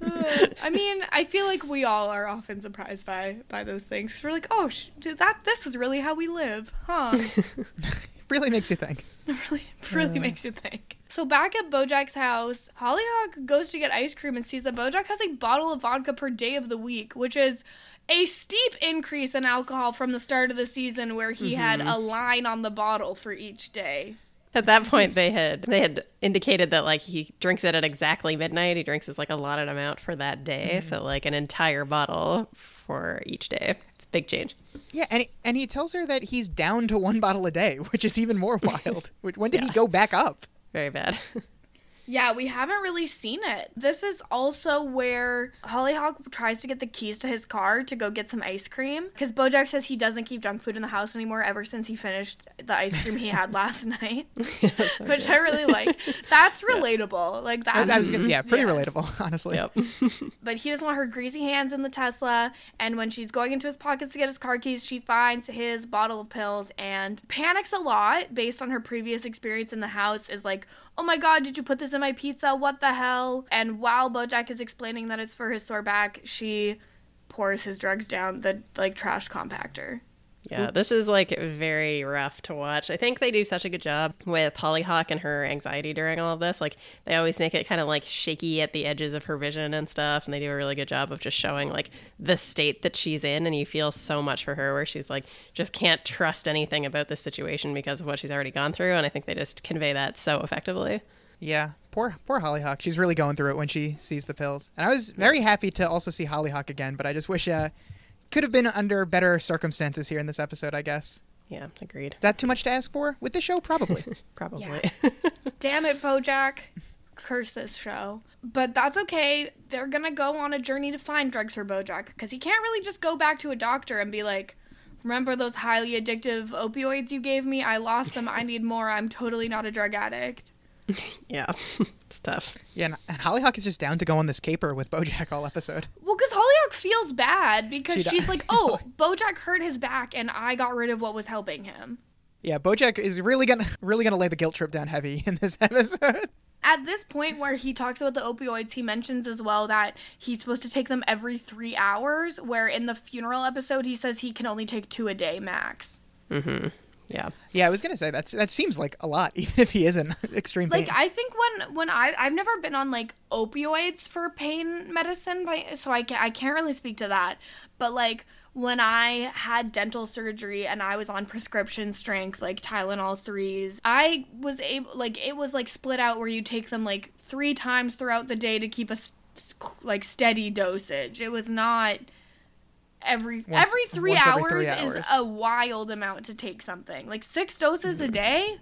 Uh, I mean, I feel like we all are often surprised by by those things. We're like, oh, sh- dude, that this is really how we live, huh? Really makes you think. [LAUGHS] really really makes you think. So back at Bojack's house, Hollyhock goes to get ice cream and sees that Bojack has a bottle of vodka per day of the week, which is a steep increase in alcohol from the start of the season where he had mm-hmm. a line on the bottle for each day. At that point, they had they had indicated that like he drinks it at exactly midnight. He drinks his like allotted amount for that day, mm-hmm. so like an entire bottle for each day. Big change. Yeah, and he, and he tells her that he's down to one bottle a day, [LAUGHS] which is even more wild. Which- when did he go back up? Very bad. [LAUGHS] Yeah, we haven't really seen it. This is also where Hollyhock tries to get the keys to his car to go get some ice cream. Because Bojack says he doesn't keep junk food in the house anymore ever since he finished the ice cream he had [LAUGHS] last night. [LAUGHS] Which I really like. That's relatable. Like I, that. I was gonna, yeah, pretty Yeah. relatable, [LAUGHS] honestly. yep. but he doesn't want her greasy hands in the Tesla. And when she's going into his pockets to get his car keys, she finds his bottle of pills and panics a lot based on her previous experience in the house. Is like, oh my god, did you put this in my pizza? What the hell? And while Bojack is explaining that it's for his sore back, she pours his drugs down the like trash compactor. Yeah, this is like very rough to watch. I think they do such a good job with Hollyhock and her anxiety during all of this. Like they always make it kind of like shaky at the edges of her vision and stuff, and they do a really good job of just showing like the state that she's in and you feel so much for her where she's like just can't trust anything about this situation because of what she's already gone through and I think they just convey that so effectively. Yeah, poor poor Hollyhock. She's really going through it when she sees the pills. And I was very happy to also see Hollyhock again, but I just wish uh could have been under better circumstances here in this episode, I guess. Yeah, agreed. Is that too much to ask for with this show? Probably. [LAUGHS] Probably. [LAUGHS] Damn it, Bojack. Curse this show. But that's okay. They're gonna go on a journey to find drugs for Bojack because he can't really just go back to a doctor and be like, Remember those highly addictive opioids you gave me? I lost them. I need more. I'm totally not a drug addict. [LAUGHS] yeah. [LAUGHS] it's tough. yeah, and, and Hollyhock is just down to go on this caper with Bojack all episode. Well, because Hollyhock feels bad because She she's like, [LAUGHS] oh, Bojack hurt his back and I got rid of what was helping him. Yeah, Bojack is really gonna really gonna lay the guilt trip down heavy in this episode. At this point where he talks about the opioids, he mentions as well that he's supposed to take them every three hours, where in the funeral episode, he says he can only take two a day max. Mm-hmm. Yeah. yeah, I was gonna say that's that seems like a lot, [LAUGHS] even if he isn't extreme pain. Like I think when when I I've never been on like opioids for pain medicine, by so I can I can't really speak to that. But like when I had dental surgery and I was on prescription strength like Tylenol threes, I was able like it was like split out where you take them like three times throughout the day to keep a like steady dosage. It was not every Once- every three once every hours is a wild amount to take something like six doses a mm-hmm. day.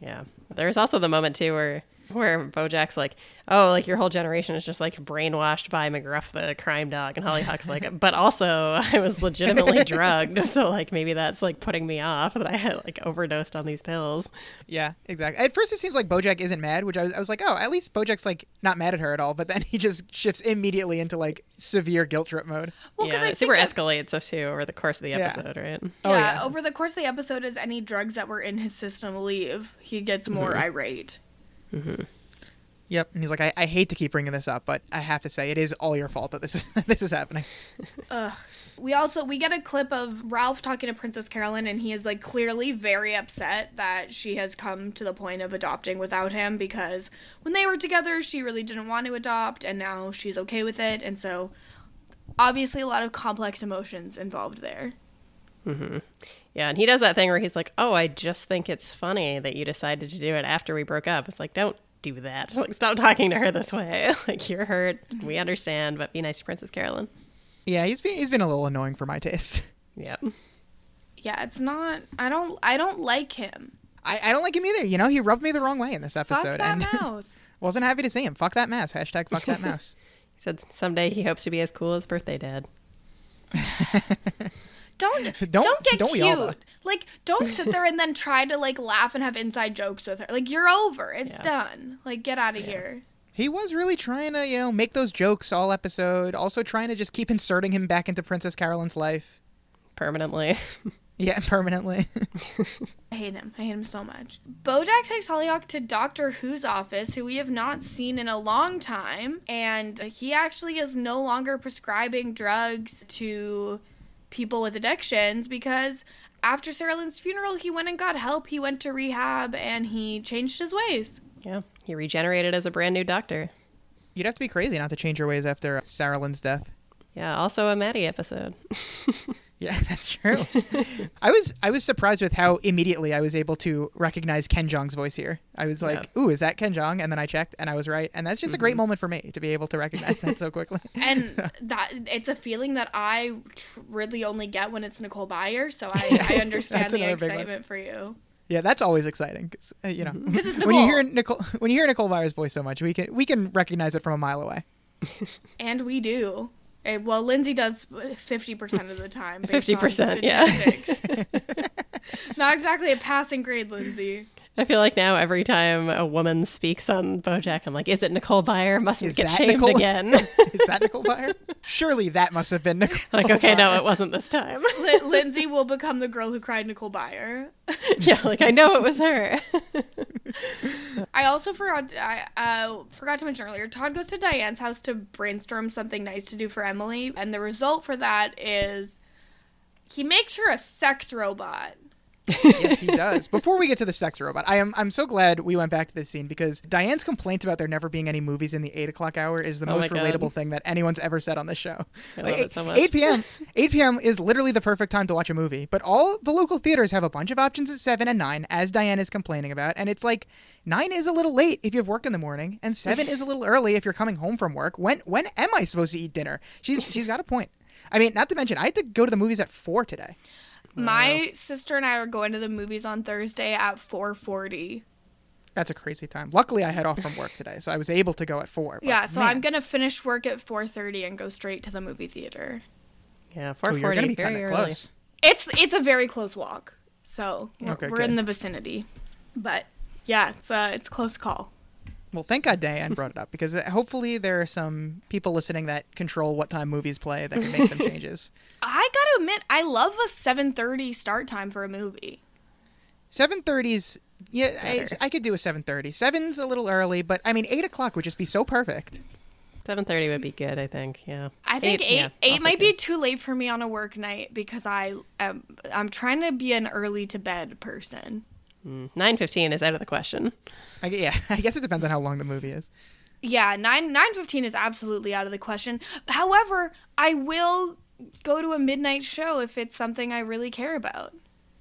Yeah. There's also the moment too where where Bojack's like, "Oh, like your whole generation is just like brainwashed by McGruff the crime dog," and Hollyhock's like, [LAUGHS] "But also, [LAUGHS] I was legitimately drugged, so like maybe that's like putting me off that I had like overdosed on these pills." Yeah, exactly. At first, it seems like Bojack isn't mad, which I was, I was like, oh, at least Bojack's like not mad at her at all. But then he just shifts immediately into like severe guilt trip mode. Well, 'cause yeah, I it super that- escalates so too over the course of the Yeah. episode, right? Oh, yeah, yeah. over the course of the episode, as any drugs that were in his system leave, he gets more Mm-hmm. irate. Mm-hmm. Yep. And he's like, I, I hate to keep bringing this up, but I have to say it is all your fault that this is [LAUGHS] this is happening. We also we get a clip of Ralph talking to Princess Carolyn, and he is like clearly very upset that she has come to the point of adopting without him because when they were together, she really didn't want to adopt, and now she's okay with it, and so obviously a lot of complex emotions involved there. Mm-hmm. Yeah, and he does that thing where he's like, "Oh, I just think it's funny that you decided to do it after we broke up." It's like, don't do that. [LAUGHS] Like, stop talking to her this way. [LAUGHS] like, you're hurt. We understand, but be nice to Princess Carolyn. Yeah, he's been he's been a little annoying for my taste. Yep. Yeah, it's not. I don't. I don't like him. I, I don't like him either. You know, he rubbed me the wrong way in this episode. Fuck episode, that and [LAUGHS] mouse. wasn't happy to see him. Fuck that mouse. Hashtag fuck that mouse. He said someday he hopes to be as cool as birthday dad. Don't [LAUGHS] Don't- don't, get don't we all, though? cute. Like don't sit there and then [LAUGHS] try to like laugh and have inside jokes with her. Like you're over. It's Yeah. done. Like get out of here. He was really trying to, you know, make those jokes all episode. Also trying to just keep inserting him back into Princess Carolyn's life. Permanently. [LAUGHS] Yeah, permanently. I hate him. I hate him so much. Bojack takes Hollyhock to Doctor Hu's office, who we have not seen in a long time, and he actually is no longer prescribing drugs to people with addictions because after Sarah Lynn's funeral, he went and got help. He went to rehab and he changed his ways. Yeah, he regenerated as a brand new doctor. You'd have to be crazy not to change your ways after Sarah Lynn's death. Yeah, also a Maddie episode. [LAUGHS] Yeah, [LAUGHS] that's true. I was I was surprised with how immediately I was able to recognize Ken Jeong's voice here. I was like, "Ooh, is that Ken Jeong?" And then I checked, and I was right. And that's just a great moment for me to be able to recognize that so quickly. [LAUGHS] And [LAUGHS] that it's a feeling that I tr- really only get when it's Nicole Byer. So I, I understand the another big one. excitement for you. yeah, that's always exciting 'cause, uh, you know Because it's when you hear Nicole when you hear Nicole Byer's voice so much, we can we can recognize it from a mile away. And we do. Eh, well, Lindsay does 50% of the time. 50%, yeah. [LAUGHS] [LAUGHS] Not exactly a passing grade, Lindsay. I feel like now every time a woman speaks on BoJack, I'm like, is it Nicole Byer? Mustn't Is get that shamed Nicole? again. Is, is that [LAUGHS] Nicole Byer? Surely that must have been Nicole. like, okay, no, it wasn't this time. [LAUGHS] Li- Lindsay will become the girl who cried Nicole Byer. [LAUGHS] yeah, like I know it was her. I also forgot I uh, forgot to mention earlier. Todd goes to Diane's house to brainstorm something nice to do for Emily, and the result for that is he makes her a sex robot. Yes, he does. Before we get to the sex robot, I am I'm so glad we went back to this scene because Diane's complaint about there never being any movies in the eight o'clock hour is the Oh most relatable thing that anyone's ever said on this show. I Like, love it so much. 8 p.m. 8 p.m. is literally the perfect time to watch a movie, but all the local theaters have a bunch of options at 7 and 9, as Diane is complaining about, and it's like 9 is a little late if you have work in the morning, and 7 is a little early if you're coming home from work. When when am I supposed to eat dinner? She's she's got a point. I mean, not to mention, I had to go to the movies at 4 today. My sister and I are going to the movies on Thursday at 4:40. That's a crazy time. Luckily, I had off from work today, so I was able to go at 4. Yeah, so man. I'm gonna finish work at 4:30 and go straight to the movie theater. Yeah, Oh, 440, you're gonna be very kind of early. close. It's it's a very close walk, so we're, Okay, we're good. in the vicinity. But yeah, it's a it's a close call. Well, thank God Diane brought it up because uh, hopefully there are some people listening that control what time movies play that can make some [LAUGHS] changes. I gotta admit, I love a 7:30 start time for a movie. 7:30s, yeah, I, I could do a 7:30. Seven's a little early, but I mean, eight o'clock would just be so perfect. 7:30 would be good, I think. Yeah. I think eight yeah, eight, also might be too late for me on a work night because I am I'm trying to be an early to bed person. Mm, 9:15 is out of the question. I, yeah, [LAUGHS] I guess it depends on how long the movie is. Yeah, nine nine fifteen is absolutely out of the question. However, I will go to a midnight show if it's something I really care about.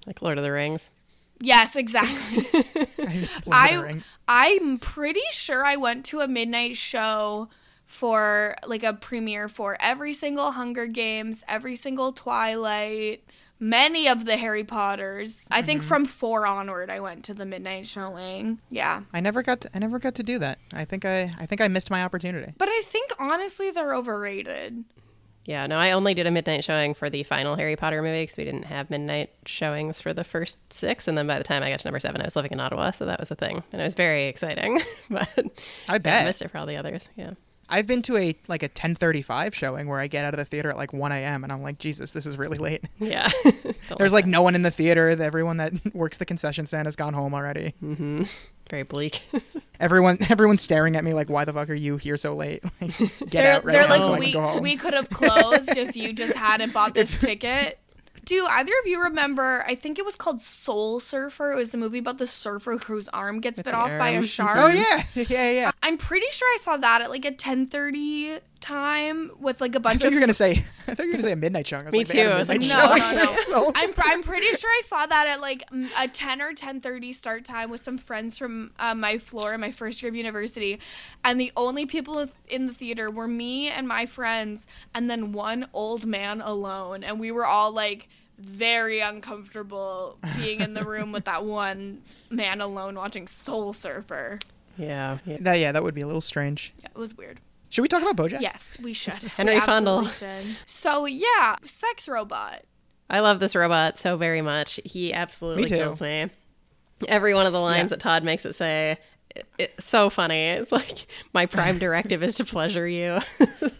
Like Lord of the Rings. Yes, exactly. [LAUGHS] [LAUGHS] Lord of the I Rings. I'm pretty sure I went to a midnight show for like a premiere for every single Hunger Games, every single Twilight, many of the Harry Potters. I think mm-hmm. from 4 onward I went to the midnight showing. Yeah. I never got to, I never got to do that. I think I I think I missed my opportunity. But I think honestly they're overrated. Yeah, no, I only did a midnight showing for the final Harry Potter movie because we didn't have midnight showings for the first six. And then by the time I got to number seven, I was living in Ottawa, so that was a thing. And it was very exciting. [LAUGHS] but I bet I missed it for all the others. Yeah. I've been to a like a 10:35 showing where I get out of the theater at like 1 a.m. and I'm like, Jesus, this is really late. [LAUGHS] Yeah. [LAUGHS] There's like like no one in the theater. Everyone that [LAUGHS] works the concession stand has gone home already. that. Mhm. very bleak. Everyone, everyone's staring at me like, "Why the fuck are you here so late? Like, get they're out right they're now like so we can go home." we could have closed if you just hadn't bought this ticket. Do either of you remember? I think it was called Soul Surfer. It was the movie about the surfer whose arm gets bit off by a shark. oh yeah, [LAUGHS] yeah, yeah. I'm pretty sure I saw that at like a 10:30 time with like a bunch thought of you were gonna say. [LAUGHS] I thought you were gonna say a midnight showing. I was Me like, they had a too. I was like, no, no, [LAUGHS] no. Soul I'm, I'm pretty sure I saw that at like a 10 or 10:30 start time with some friends from uh, my floor in my first year of university, and the only people in the theater were me and my friends, and then one old man alone, and we were all like very uncomfortable being in the [LAUGHS] room with that one man alone watching Soul Surfer. yeah. yeah. That yeah, that would be a little strange. Yeah, it was weird. Should we talk about BoJack? Yes, we should. [LAUGHS] Henry We Fondle. should. So yeah, sex robot. I love this robot so very much. He absolutely Me too. kills me. Every one of the lines Yeah. that Todd makes it say, it, it's so funny. It's like my prime directive is to pleasure you. [LAUGHS]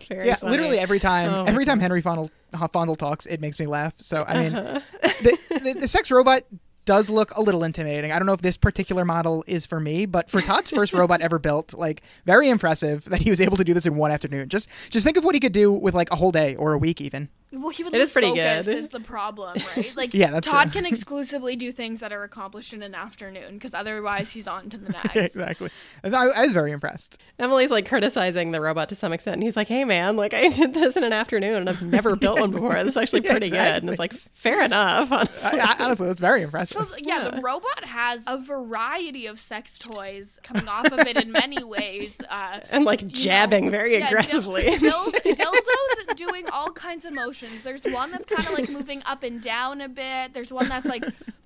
Very Yeah, funny. literally every time, Oh every time Henry Fondle, Fondle talks, it makes me laugh. So I mean, uh-huh. the, the, the sex robot does look a little intimidating. I don't know if this particular model is for me, but for Todd's first [LAUGHS] robot ever built, like very impressive that he was able to do this in one afternoon. Just just think of what he could do with like a whole day or a week even. Well, he would It lose is pretty focus good. is the problem, right? [LAUGHS] Like, Yeah, that's Todd true. can [LAUGHS] exclusively do things that are accomplished in an afternoon because otherwise he's on to the [LAUGHS] next. exactly. I, I was very impressed. Emily's like criticizing the robot to some extent, and he's like, "Hey, man, like I did this in an afternoon, and I've never built one before. This is actually Yeah, pretty good." And it's like, fair enough, honestly. I, I, honestly, that's very impressive. So yeah, the robot has a variety of sex toys coming off of it in many ways. Uh, and like you know, jabbing very yeah, aggressively. dil- dildos doing all kinds of motions. There's one that's kind of like moving up and down a bit. There's one that's like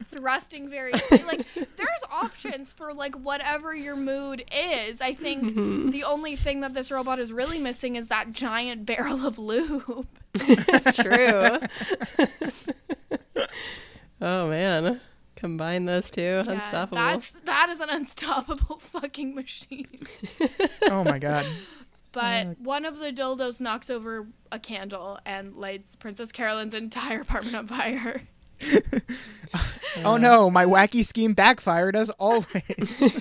thrusting very [LAUGHS] like there's options for like whatever your mood is. I think Mm-hmm. the only thing that this robot is really missing is that giant barrel of lube. [LAUGHS] True. [LAUGHS] oh man, combine those two, Yeah, unstoppable. That's that is an unstoppable fucking machine. oh my god. But oh, one of the dildos knocks over a candle and lights Princess Carolyn's entire apartment on fire. [LAUGHS] Oh no, my wacky scheme backfired as always. [LAUGHS]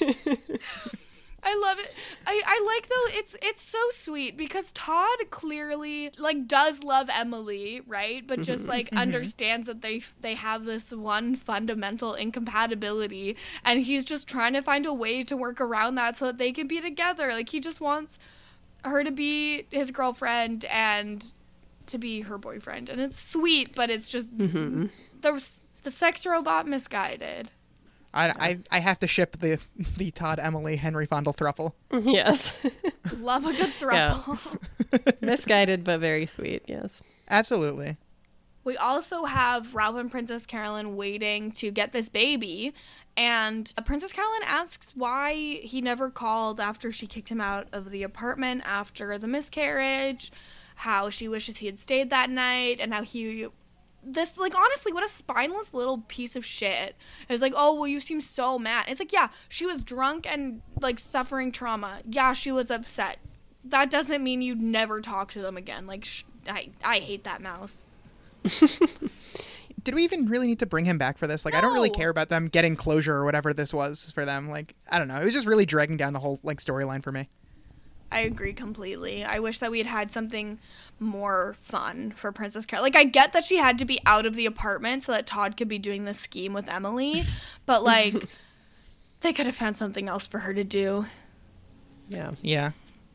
I love it. I, I like though it's it's so sweet because Todd clearly like does love Emily, right? But just mm-hmm. like mm-hmm. understands that they they have this one fundamental incompatibility and he's just trying to find a way to work around that so that they can be together. Like he just wants her to be his girlfriend and to be her boyfriend. And it's sweet, but it's just mm-hmm. the the sex robot misguided. I, I, I have to ship the [LAUGHS] the Todd Emily Henry Fondle thruple. [LAUGHS] yes, Love a good Yeah. [LAUGHS] misguided but very sweet. Yes. Absolutely. We also have Ralph and Princess Carolyn waiting to get this baby. And Princess Carolyn asks why he never called after she kicked him out of the apartment after the miscarriage, how she wishes he had stayed that night, and how he. This, like, honestly, what a spineless little piece of shit. It's like, oh, well, you seem so mad. It's like, yeah, she was drunk and, like, suffering trauma. Yeah, she was upset. That doesn't mean you'd never talk to them again. Like, sh- I, I hate that mouse. [LAUGHS] Did we even really need to bring him back for this? Like, I don't really care about them getting closure or whatever this was for them. Like, I don't know. It was just really dragging down the whole like storyline for me. I agree completely. I wish that we had had something more fun for Princess Carol. Like I get that she had to be out of the apartment so that Todd could be doing the scheme with Emily, but like [LAUGHS] they could have found something else for her to do. Yeah. Yeah.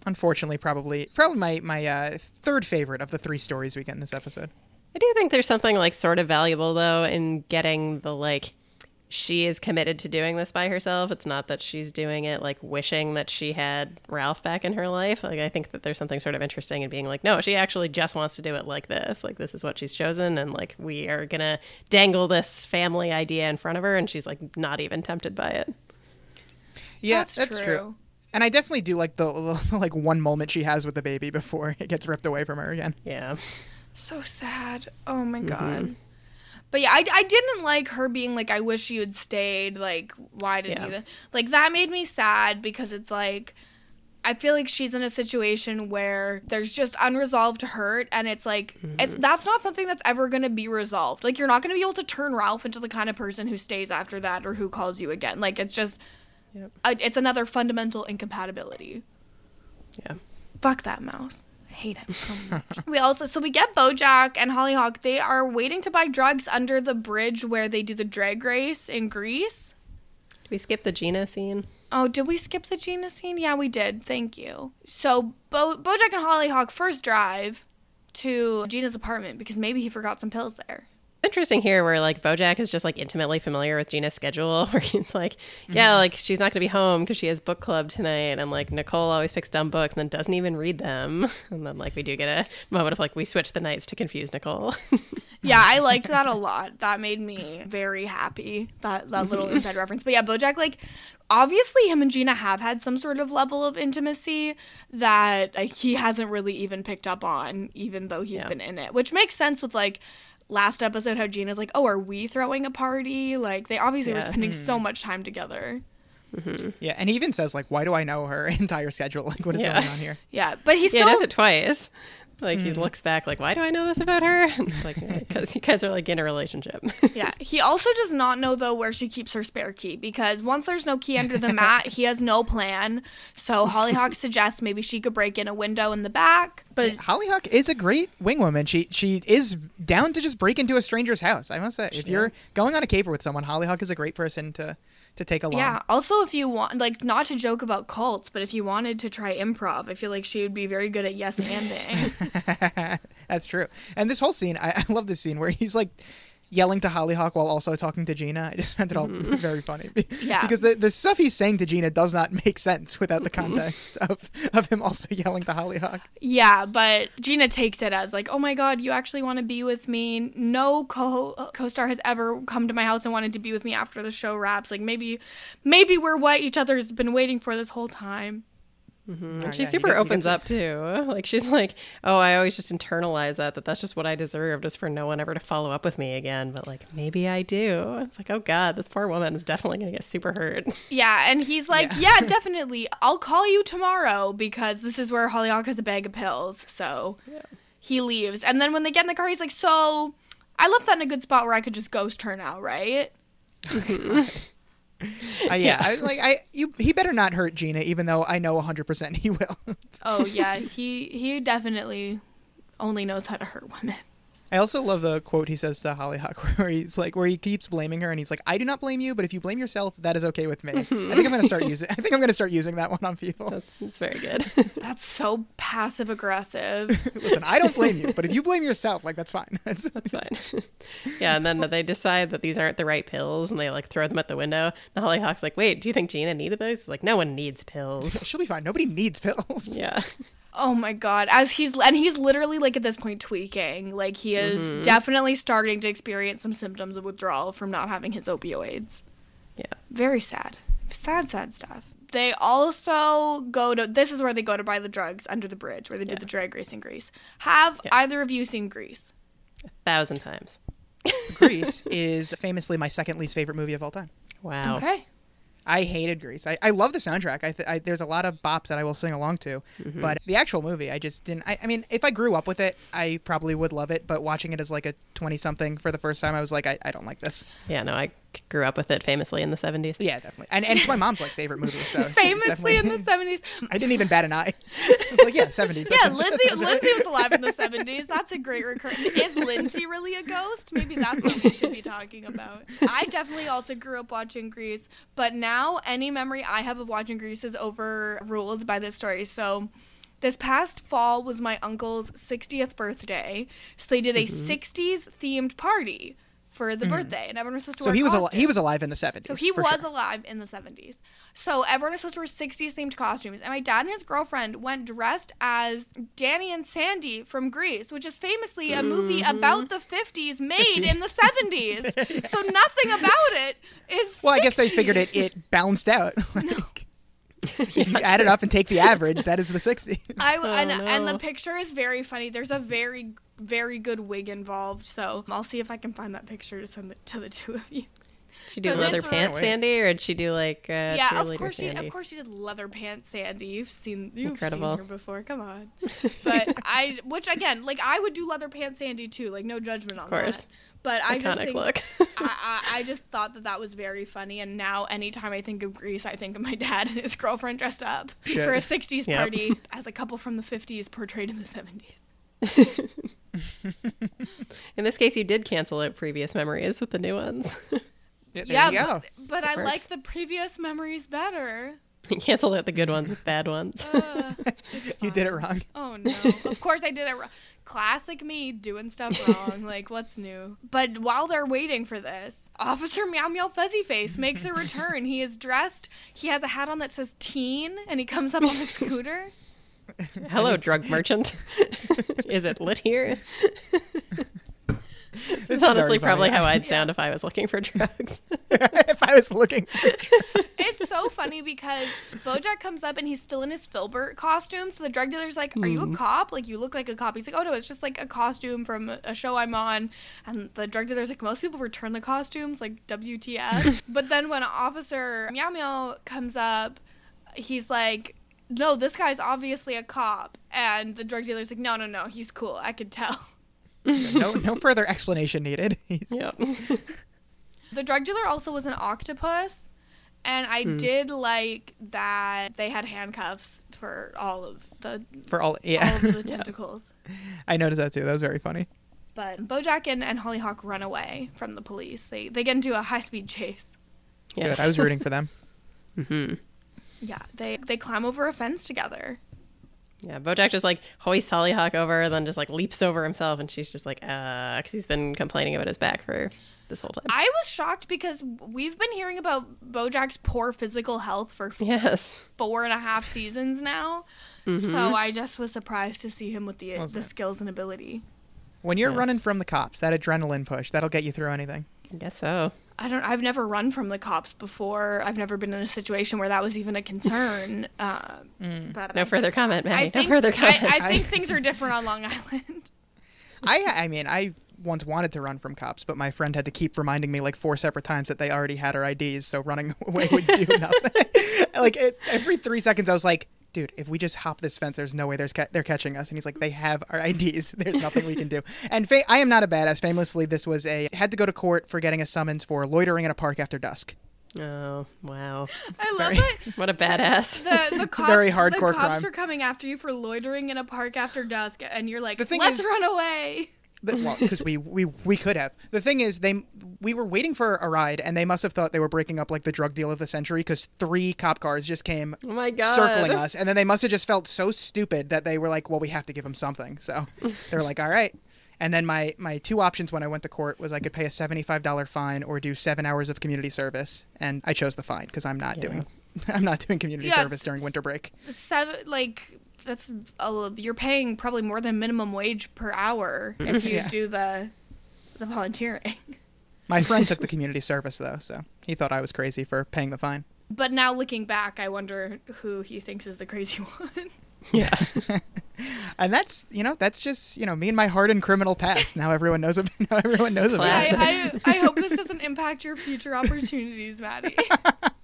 Unfortunately, probably probably my my uh, third favorite of the three stories we get in this episode. I do think there's something like sort of valuable though in getting the like she is committed to doing this by herself. It's not that she's doing it like wishing that she had Ralph back in her life. Like I think that there's something sort of interesting in being like, no, she actually just wants to do it like this. Like this is what she's chosen and like we are going to dangle this family idea in front of her and she's like not even tempted by it. Yeah, That's that's, true. true. And I definitely do like the, the [LAUGHS] like one moment she has with the baby before it gets ripped away from her again. Yeah. So sad. Oh my mm-hmm. god. But yeah, I, I didn't like her being like, I wish you had stayed. Like, why didn't Yeah. you? Like, that made me sad because it's like, I feel like she's in a situation where there's just unresolved hurt, and it's like, it's mm-hmm. that's not something that's ever going to be resolved. Like, you're not going to be able to turn Ralph into the kind of person who stays after that or who calls you again. Like, it's just, Yep. a, it's another fundamental incompatibility. Yeah. Fuck that mouse. I hate him so [LAUGHS] much. we also so we get Bojack and Hollyhock. They are waiting to buy drugs under the bridge where they do the drag race in Grease. Did we skip the Gina scene? Oh, did we skip the Gina scene? Yeah, we did. Thank you. So Bo- Bojack and Hollyhock first drive to Gina's apartment because maybe he forgot some pills there. Interesting here where like Bojack is just like intimately familiar with Gina's schedule [LAUGHS] where he's like, yeah, mm-hmm. like she's not going to be home because she has book club tonight. And like Nicole always picks dumb books and then doesn't even read them. [LAUGHS] And then like we do get a moment of like we switch the nights to confuse Nicole. [LAUGHS] Yeah, I liked that a lot. That made me very happy. That that little mm-hmm. inside reference. But yeah, Bojack like obviously him and Gina have had some sort of level of intimacy that like, he hasn't really even picked up on even though he's Yeah. been in it. Which makes sense with like last episode how Gina's like, "Oh, are we throwing a party?" Like they obviously were Yeah. spending so mm-hmm. much time together. Mm-hmm. Yeah, and he even says like, "Why do I know her [LAUGHS] entire schedule? Like, what is Yeah. going on here?" Yeah, but he still he does it twice. Like he mm-hmm. looks back, like, why do I know this about her? [LAUGHS] It's like uh, because you guys are like in a relationship. [LAUGHS] Yeah. He also does not know though where she keeps her spare key because once there's no key under the [LAUGHS] mat, he has no plan. So Hollyhock suggests maybe she could break in a window in the back. But Hollyhock is a great wingwoman. She she is down to just break into a stranger's house. I must say, if you're going on a caper with someone, Hollyhock is a great person to to take along. yeah, also if you want like not to joke about cults, but if you wanted to try improv, I feel like she would be very good at yes [LAUGHS] anding. That's true. And this whole scene, I, I love this scene where he's like yelling to Hollyhock while also talking to Gina. I just found it all mm-hmm. [LAUGHS] very funny. [LAUGHS] Yeah. Because the, the stuff he's saying to Gina does not make sense without the context of, of him also [LAUGHS] yelling to Hollyhock. Yeah, but Gina takes it as like, "Oh my god, you actually want to be with me? No co co-star has ever come to my house and wanted to be with me after the show wraps. Like maybe maybe we're what each other's been waiting for this whole time." Mm-hmm. And Oh, she yeah, super opens up too. [LAUGHS] Like she's like, "Oh, I always just internalize that that that's just what I deserve, just for no one ever to follow up with me again." But like, maybe I do. It's like, oh god, this poor woman is definitely gonna get super hurt. [LAUGHS] Yeah, and he's like, Yeah. "Yeah, definitely. I'll call you tomorrow because this is where Hollyhock has a bag of pills." So he leaves, and then when they get in the car, he's like, "So." I left that in a good spot where I could just ghost her now, right? [LAUGHS] Uh, yeah, I, like I, you, he better not hurt Gina, even though I know 100% he will. Oh yeah, [LAUGHS] he he definitely only knows how to hurt women. I also love the quote he says to Hollyhock, [LAUGHS] where he's like, where he keeps blaming her, and he's like, "I do not blame you, but if you blame yourself, that is okay with me." I think I'm gonna mm-hmm. start using. I think I'm gonna start using that one on people. That's very good. [LAUGHS] That's so passive aggressive. [LAUGHS] Listen, I don't blame you, but if you blame yourself, like that's fine. That's, That's fine. yeah, and then they decide that these aren't the right pills, and they like throw them at the window. And Hollyhock's like, "Wait, do you think Gina needed those?" He's like, "No one needs pills." she'll be fine. Nobody needs pills. Yeah, Oh my god. As he's and he's literally like at this point tweaking. Like he is mm-hmm. definitely starting to experience some symptoms of withdrawal from not having his opioids. yeah. Very sad. Sad, sad stuff. They also go to this is where they go to buy the drugs under the bridge where they did the drag race in Grease. Have Yeah. either of you seen Grease? A thousand times. Grease is famously my second least favorite movie of all time. Wow. Okay. I hated Grease. I, I love the soundtrack. I, th- I there's a lot of bops that I will sing along to, mm-hmm. but the actual movie, I just didn't. I, I mean, if I grew up with it, I probably would love it. But watching it as like a twenty something for the first time, I was like, I, I don't like this. Yeah, no, I grew up with it famously in the seventies. Yeah, definitely. And, and it's my mom's like favorite movie. So [LAUGHS] Famously in the 70s. [LAUGHS] I didn't even bat an eye. I was like, yeah, seventies. Yeah, Lindsay Lindsay was alive in the [LAUGHS] 70s. That's a great recurrent. Is Lindsay really a ghost? Maybe that's what we should be talking about. I definitely also grew up watching Grease, but now any memory I have of watching Grease is overruled by this story. So this past fall was my uncle's 60th birthday. So they did a mm-hmm. 60s themed party for the birthday and everyone was supposed to So wear he was al- he was alive in the seventies. So he was alive in the 70s. So everyone was supposed to wear 60s themed costumes. And my dad and his girlfriend went dressed as Danny and Sandy from Grease, which is famously a movie Mm-hmm. about the 50s made in the [LAUGHS] 70s. [LAUGHS] So nothing about it is. Well, I guess they figured it it bounced out. [LAUGHS] like, if you add it up and take the average, that is the sixties. I, Oh, and, and the picture is very funny. There's a very, very good wig involved. So I'll see if I can find that picture to send it to the two of you. She do leather pants, Wait. Sandy, or did she do like uh, yeah, of cheerleader course she, of course she did leather pants Sandy. You've seen, you've Incredible. seen her before. Come on, [LAUGHS] but I, which again, like I would do leather pants Sandy too. Like no judgment on Of course. that. But I just think, look. [LAUGHS] I, I, I just thought that that was very funny. And now, anytime I think of Grease, I think of my dad and his girlfriend dressed up Shit. for a '60s Yep. party as a couple from the '50s portrayed in the '70s. [LAUGHS] In this case, you did cancel out previous memories with the new ones. Yeah, yeah, but, but I works. like the previous memories better. you canceled out the good ones with bad ones. Uh, [LAUGHS] [LAUGHS] You did it wrong. Oh no. Of course I did it wrong. Classic me doing stuff wrong. like what's new? But while they're waiting for this, Officer Meow Meow Fuzzy Face makes a return. He is dressed. He has a hat on that says teen and he comes up on a scooter. [LAUGHS] Hello, drug merchant. [LAUGHS] is it lit here? [LAUGHS] This is is honestly probably how I'd sound if I was looking for drugs. if I was looking, It's so funny because Bojack comes up and he's still in his Filbert costume. So the drug dealer's like, Are you a mm. cop? Like, you look like a cop. He's like, Oh, no, it's just like a costume from a- a show I'm on. And the drug dealer's like, Most people return the costumes, like, WTF. but then when Officer Meow Meow comes up, he's like, no, this guy's obviously a cop. And the drug dealer's like, no, no, no, he's cool. I could tell. no, no [LAUGHS] further explanation needed. [LAUGHS] He's- Yep. [LAUGHS] The drug dealer also was an octopus. And I Hmm. did like that they had handcuffs for all of the For all, all yeah, of the tentacles. I noticed that too. That was very funny. But Bojack and, and Hollyhock run away from the police. They they get into a high speed chase. Yes. Good. I was rooting for them. hmm Yeah, they they climb over a fence together. Yeah, Bojack just like hoists Hollyhock over, then just like leaps over himself, and she's just like, uh, because he's been complaining about his back for this whole time. I was shocked because we've been hearing about Bojack's poor physical health for [LAUGHS] yes. four and a half seasons now. Mm-hmm. So I just was surprised to see him with the Was the it? skills and ability. When you're Yeah. running from the cops, that adrenaline push, that'll get you through anything. I guess so. I don't. I've never run from the cops before. I've never been in a situation where that was even a concern. [LAUGHS] Uh, but No I- further comment, I Maddie. think, no further comment. I think things are [LAUGHS] different on Long Island. I I mean, I once wanted to run from cops, but my friend had to keep reminding me like four separate times that they already had our IDs, so running [LAUGHS] away would do nothing. like it, every three seconds, I was like, "Dude, if we just hop this fence, there's no way there's ca- they're catching us." And he's like, "They have our [LAUGHS] IDs. There's nothing we can do." And fa- I am not a badass. Famously, this was a had to go to court for getting a summons for loitering in a park after dusk. oh wow, I love Very- it. what a badass. The the [LAUGHS] cops, Very the hardcore cops crime. are coming after you for loitering in a park after dusk, and you're like, The thing "Let's is- run away." Well, because we, we we could have. The thing is, they we were waiting for a ride, and they must have thought they were breaking up like the drug deal of the century because three cop cars just came Oh my god. circling us, and then they must have just felt so stupid that they were like, "Well, we have to give them something." So they were like, "All right." And then my my two options when I went to court was I could pay a seventy five dollar fine or do seven hours of community service, and I chose the fine because I'm not Yeah. doing [LAUGHS] I'm not doing community Yes. service during winter break. Seven, like that's a, you're paying probably more than minimum wage per hour if you Yeah. do the the volunteering. My [LAUGHS] friend took the community service though, so he thought I was crazy for paying the fine. But now looking back, I wonder who he thinks is the crazy [LAUGHS] one. Yeah. [LAUGHS] And that's you know that's just you know me and my hardened criminal past. Now everyone knows about. Now everyone knows about. It. I, I, I hope this doesn't impact your future opportunities, Maddie.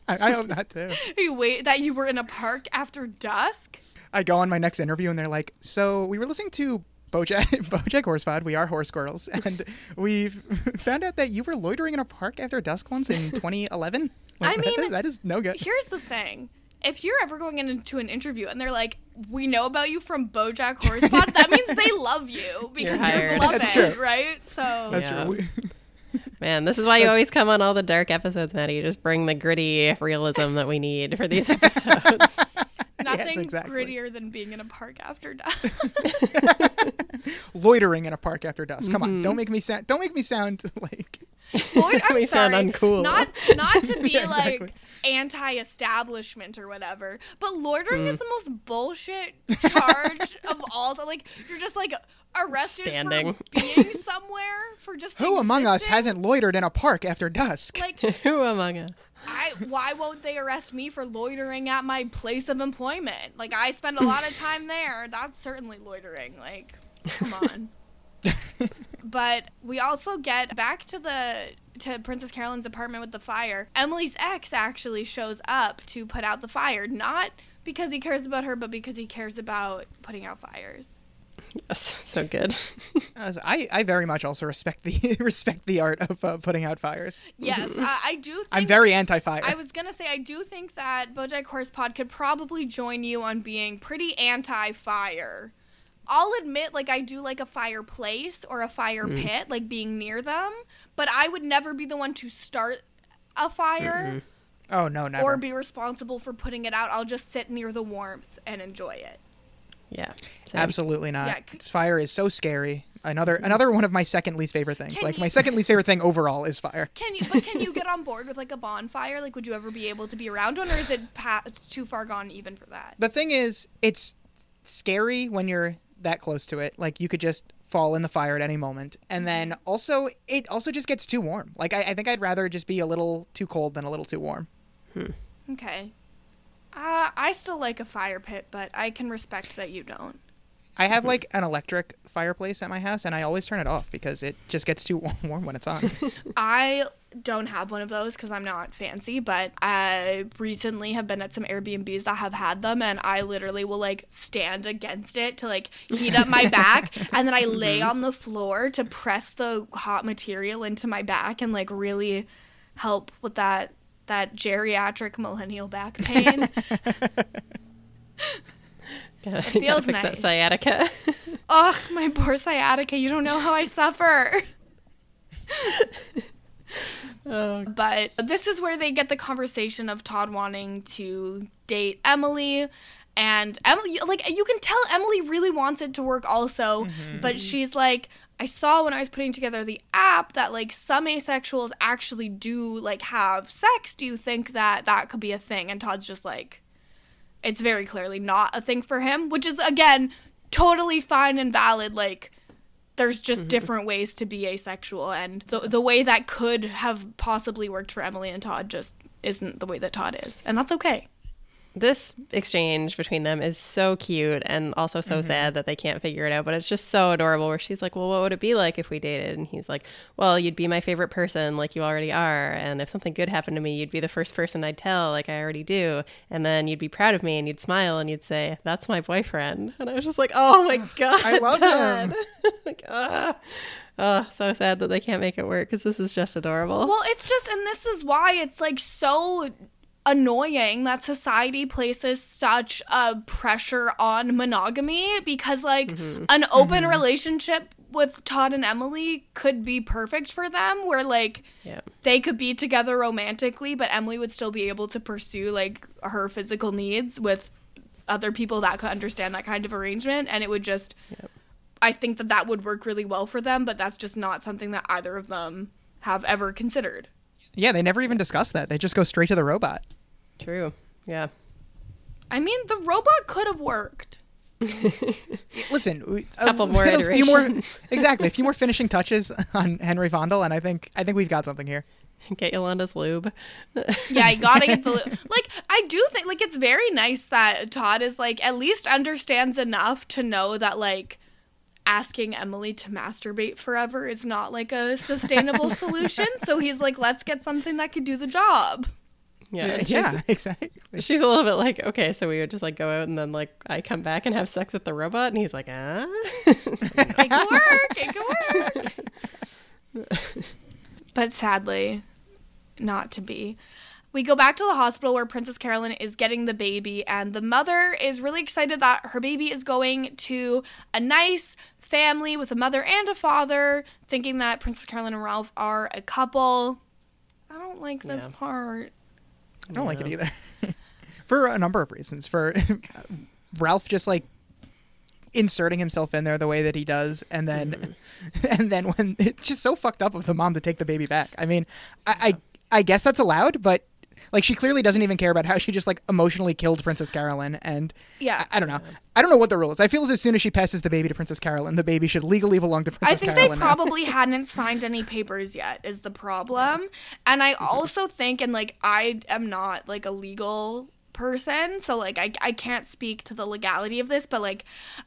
I, I hope not too. you wait that you were in a park after dusk. I go on my next interview and they're like, "So we were listening to BoJack [LAUGHS] BoJack Horsepod. We are horse girls, [LAUGHS] and we [LAUGHS] found out that you were loitering in a park after dusk once in 2011. I Like, that mean, is- that is no good. Here's the thing. If you're ever going into an interview and they're like, "We know about you from BoJack Horsepod," that means they love you because you're, hired. beloved, That's true. right? So That's Yeah. true. We- Man, this is why you That's- always come on all the dark episodes, Maddie. You just bring the gritty realism that we need for these episodes. Nothing exactly. grittier than being in a park after dusk. [LAUGHS] loitering in a park after dusk. Come Mm-hmm. on, don't make me sound. Don't make me sound [LAUGHS] like. Loit- I'm We sound uncool. Not not to [LAUGHS] be Yeah, exactly. like anti-establishment or whatever, but loitering Mm. is the most bullshit charge [LAUGHS] of all. time. Like you're just like arrested Standing. for being [LAUGHS] somewhere for just Who among us hasn't loitered in a park after dusk? like [LAUGHS] Who among us? I why won't they arrest me for loitering at my place of employment? Like I spend a lot of time there. That's certainly loitering. Like come on. but we also get back to the to Princess Carolyn's apartment with the fire. Emily's ex actually shows up to put out the fire, not because he cares about her, but because he cares about putting out fires. Yes, [LAUGHS] so good. [LAUGHS] As I, I very much also respect the [LAUGHS] respect the art of uh, putting out fires. Yes, I, I do. Think I'm very anti-fire. I was gonna say I do think that BoJack Horsepod could probably join you on being pretty anti-fire. I'll admit, like I do like a fireplace or a fire mm. pit, like being near them, but I would never be the one to start a fire oh no, never. or be responsible for putting it out. I'll just sit near the warmth and enjoy it. Yeah. same. Absolutely not. Yeah, c- Fire is so scary. Another another one of my second least favorite things. Can like you- my second least favorite thing overall is fire. [LAUGHS] Can you? But can you get on board with like a bonfire? Like, would you ever be able to be around one, or is it pa- too far gone even for that? The thing is, it's scary when you're that close to it. Like you could just fall in the fire at any moment, and mm-hmm. then also it also just gets too warm. Like I, I think I'd rather just be a little too cold than a little too warm. Hmm. Okay. Uh, I still like a fire pit, but I can respect that you don't. I have mm-hmm. like an electric fireplace at my house, and I always turn it off because it just gets too [LAUGHS] warm when it's on. [LAUGHS] I don't have one of those because I'm not fancy, but I recently have been at some Airbnbs that have had them, and I literally will like stand against it to like heat up my back, [LAUGHS] and then I lay mm-hmm. on the floor to press the hot material into my back and like really help with that that geriatric millennial back pain. Gotta, feels gotta fix that nice. sciatica. Ugh, my poor sciatica. You don't know how I suffer. [LAUGHS] oh, But this is where they get the conversation of Todd wanting to date Emily. And Emily, like, you can tell Emily really wants it to work also. Mm-hmm. But she's like, I saw when I was putting together the app that, like, some asexuals actually do, like, have sex. Do you think that that could be a thing? And Todd's just like, it's very clearly not a thing for him, which is, again, totally fine and valid. Like, there's just mm-hmm. different ways to be asexual and the the way that could have possibly worked for Emily and Todd just isn't the way that Todd is. And that's okay. This exchange between them is so cute and also so sad that they can't figure it out. But it's just so adorable. Where she's like, "Well, what would it be like if we dated?" And he's like, "Well, you'd be my favorite person, like you already are. And if something good happened to me, you'd be the first person I'd tell, like I already do. And then you'd be proud of me, and you'd smile, and you'd say, "That's my boyfriend." [LAUGHS] And I was just like, "Oh my god, I love Todd." him. [LAUGHS] like, ah. Oh, so sad that they can't make it work because this is just adorable. Well, it's just and this is why it's like so annoying that society places such a pressure on monogamy because like mm-hmm. an open mm-hmm. relationship with Todd and Emily could be perfect for them where like yeah. they could be together romantically, but Emily would still be able to pursue like her physical needs with other people that could understand that kind of arrangement, and it would just. Yep. I think that that would work really well for them, but that's just not something that either of them have ever considered. Yeah, they never even discuss that. They just go straight to the robot. True. Yeah. I mean, the robot could have worked. [LAUGHS] Listen, we- a Couple more little- few more [LAUGHS] exactly, a few more finishing touches on Henry Fondle, and I think I think we've got something here. Get Yolanda's lube. Yeah, you gotta get the [LAUGHS] lube. like. I do think like it's very nice that Todd is like at least understands enough to know that like asking Emily to masturbate forever is not like a sustainable solution. So he's like, let's get something that could do the jook Yeah. Yeah, yeah, [LAUGHS] exactly. She's, she's a little bit like, okay, so we would just like go out and then like I come back and have sex with the robot, and he's like, [LAUGHS] ah. It could work. It could work. [LAUGHS] but sadly, not to be. We go back to the hospital where Princess Carolyn is getting the baby, and the mother is really excited that her baby is going to a nice family with a mother and a father, thinking that Princess Carolyn and Ralph are a couple. I don't like this Yeah. part. I don't like it either. [LAUGHS] For a number of reasons. For [LAUGHS] Ralph just like inserting himself in there the way that he does and then mm-hmm. [LAUGHS] and then when it's just so fucked up of the mom to take the baby back. I mean, I I, I guess that's allowed, but like she clearly doesn't even care about how she just like emotionally killed Princess Carolyn and Yeah. I, I don't know. I don't know what the rule is. I feel as as soon as she passes the baby to Princess Carolyn, the baby should legally belong to Princess. Carolyn I think Carolyn. they now. probably hadn't signed any papers yet is the problem. And I mm-hmm. also think and like I am not like a legal person, so like I I can't speak to the legality of this, but like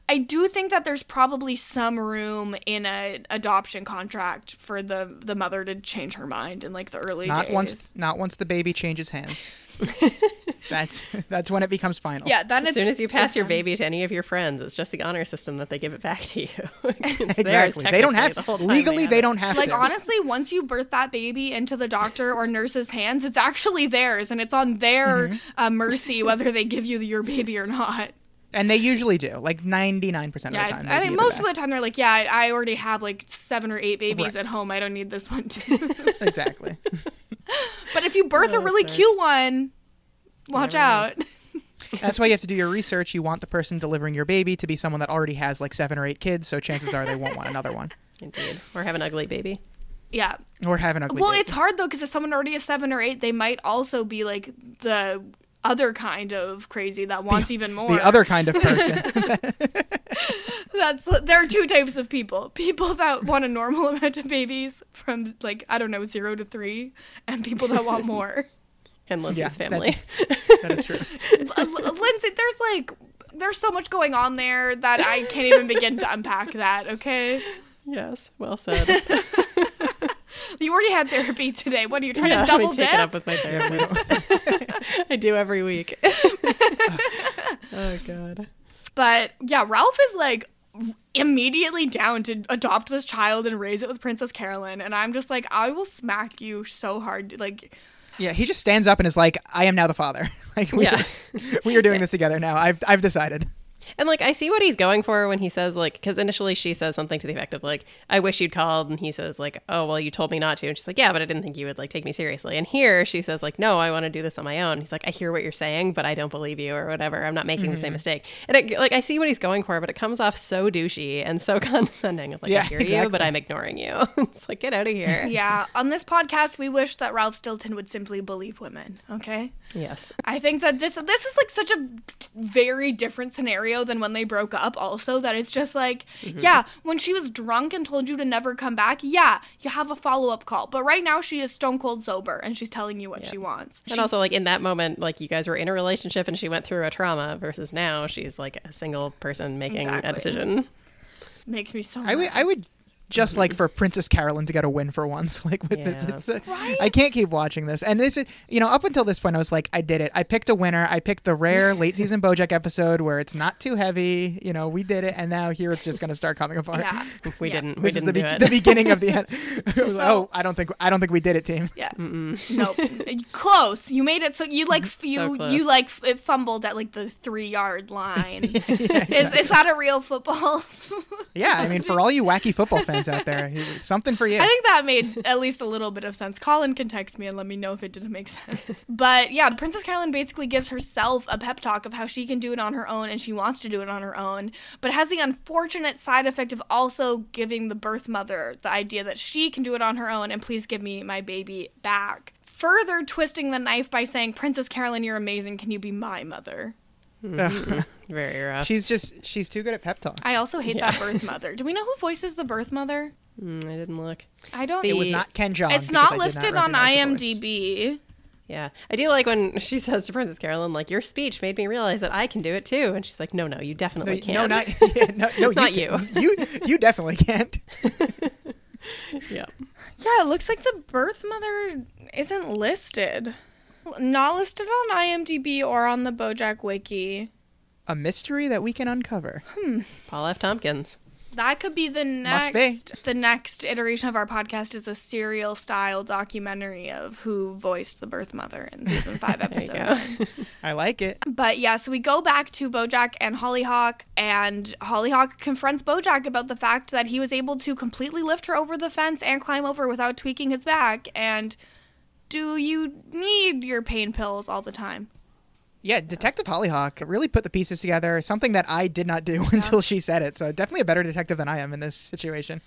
I do think that there's probably some room in a adoption contract for the the mother to change her mind in like the early not days. once not once the baby changes hands. [LAUGHS] that's that's when it becomes final. yeah, then As it's soon as you pass your baby to any of your friends, it's just the honor system that they give it back to you. [LAUGHS] Exactly. They don't have technically the whole time legally. have They don't have to. Like to. honestly, once you birth that baby into the doctor or nurse's hands, it's actually theirs, and it's on their Mm-hmm. uh, mercy whether they give you your baby or not. and they usually do. Like ninety nine percent of Yeah, the time. I, I think most of the time they're like, yeah, I, I already have like seven or eight babies Right. at home. I don't need this one too. [LAUGHS] exactly. [LAUGHS] but if you birth a Oh, really sorry. cute one, watch out. [LAUGHS] That's why you have to do your research. You want the person delivering your baby to be someone that already has like seven or eight kids. So chances are they won't want another one [LAUGHS] Indeed. Or have an ugly baby. yeah. or have an ugly. Well, baby. it's hard though because if someone already has seven or eight, they might also be like the other kind of crazy that wants even [LAUGHS] more. the other kind of person. That's there are two types of people: people that want a normal amount of babies from like I don't know zero to three, and people that want more. And Lindsay's Yeah, that- family. [LAUGHS] that is true. [LAUGHS] Lindsay, there's like there's so much going on there that I can't even begin to unpack that. Okay. yes, well said. [LAUGHS] You already had therapy today. What are you trying Yeah, to double take dip? it up with my therapist. I do every week. oh god. But yeah, Ralph is like immediately down to adopt this child and raise it with Princess Carolyn, and I'm just like, I will smack you so hard. Like, Yeah, he just stands up and is like, "I am now the father. [LAUGHS] Like, we, Yeah. [LAUGHS] we are doing this together now. I've I've decided." And like I see what he's going for when he says like because initially she says something to the effect of like I wish you'd called and he says like oh well you told me not to and she's like yeah but I didn't think you would like take me seriously. And here she says like no I want to do this on my own. He's like I hear what you're saying but I don't believe you or whatever. I'm not making the same mm-hmm. mistake. And it, like I see what he's going for but it comes off so douchey and so [LAUGHS] condescending of like I Yeah, hear you but I'm ignoring you. [LAUGHS] It's like get out of here. Yeah, on this podcast, we wish that Ralph Stilton would simply believe women. Okay. Yes I think that this this is like such a t- very different scenario than when they broke up. Also, that it's just like, mm-hmm. yeah, when she was drunk and told you to never come back, yeah, you have a follow up call. But right now, she is stone cold sober and she's telling you what she wants. and also like in that moment like you guys were in a relationship and she went through a trauma versus now she's like a single person making Exactly. a decision Makes me so. I would. I would just like for Princess Carolyn to get a win for once, [LAUGHS] like with this. Yeah. It's, uh, Right? I can't keep watching this. And this is, you know, up until this point, I was like, I did it. I picked a winner. I picked the rare [LAUGHS] late season BoJack episode where it's not too heavy. You know, we did it, and now here it's just going to start coming apart. Yeah. [LAUGHS] we Yeah. didn't we This is didn't the, do be- it the beginning of the end. I was like, So- oh, I don't think I don't think we did it, team. Yes. Nope. close. You made it so you like f- you close. you like f- it fumbled at like the three yard line. is is that a real football? Yeah, I mean, for all you wacky football fans out there, he- something for you. I think that made at least a little bit of sense. Colin can text me and let me know if it didn't make sense. But yeah, Princess Carolyn basically gives herself a pep talk of how she can do it on her own and she wants to do it on her own, but has the unfortunate side effect of also giving the birth mother the idea that she can do it on her own and please give me my baby back. Further twisting the knife by saying, Princess Carolyn, you're amazing. Can you be my mother? Ugh. [LAUGHS] very rough she's just she's too good at pep talks. I also hate Yeah. that birth mother. Do we know who voices the birth mother? Mm, I didn't look. I don't. it was not Ken Jeong. it's not I did listed on recognize the voice. IMDb. Yeah, I do like when she says to Princess Carolyn, like, "Your speech made me realize that I can do it too," and she's like, "No, no, you definitely No, can't." no, not, [LAUGHS] yeah, no, [LAUGHS] no, Not you. can't. You you definitely can't. yeah, Yeah, it looks like the birth mother isn't listed. Not listed on IMDb or on the Bojack Wiki. A mystery that we can uncover. Hmm. Paul F. Tompkins. That could be the Must be. next. The next iteration of our podcast is a serial style documentary of who voiced the birth mother in season [LAUGHS] five, episode one. [LAUGHS] I like it. But yeah, so we go back to Bojack and Hollyhock, and Hollyhock confronts Bojack about the fact that he was able to completely lift her over the fence and climb over without tweaking his back. And do you need your pain pills all the time? Yeah, Detective Hollyhock really put the pieces together. Something that I did not do [LAUGHS] until she said it. So definitely a better detective than I am in this situation.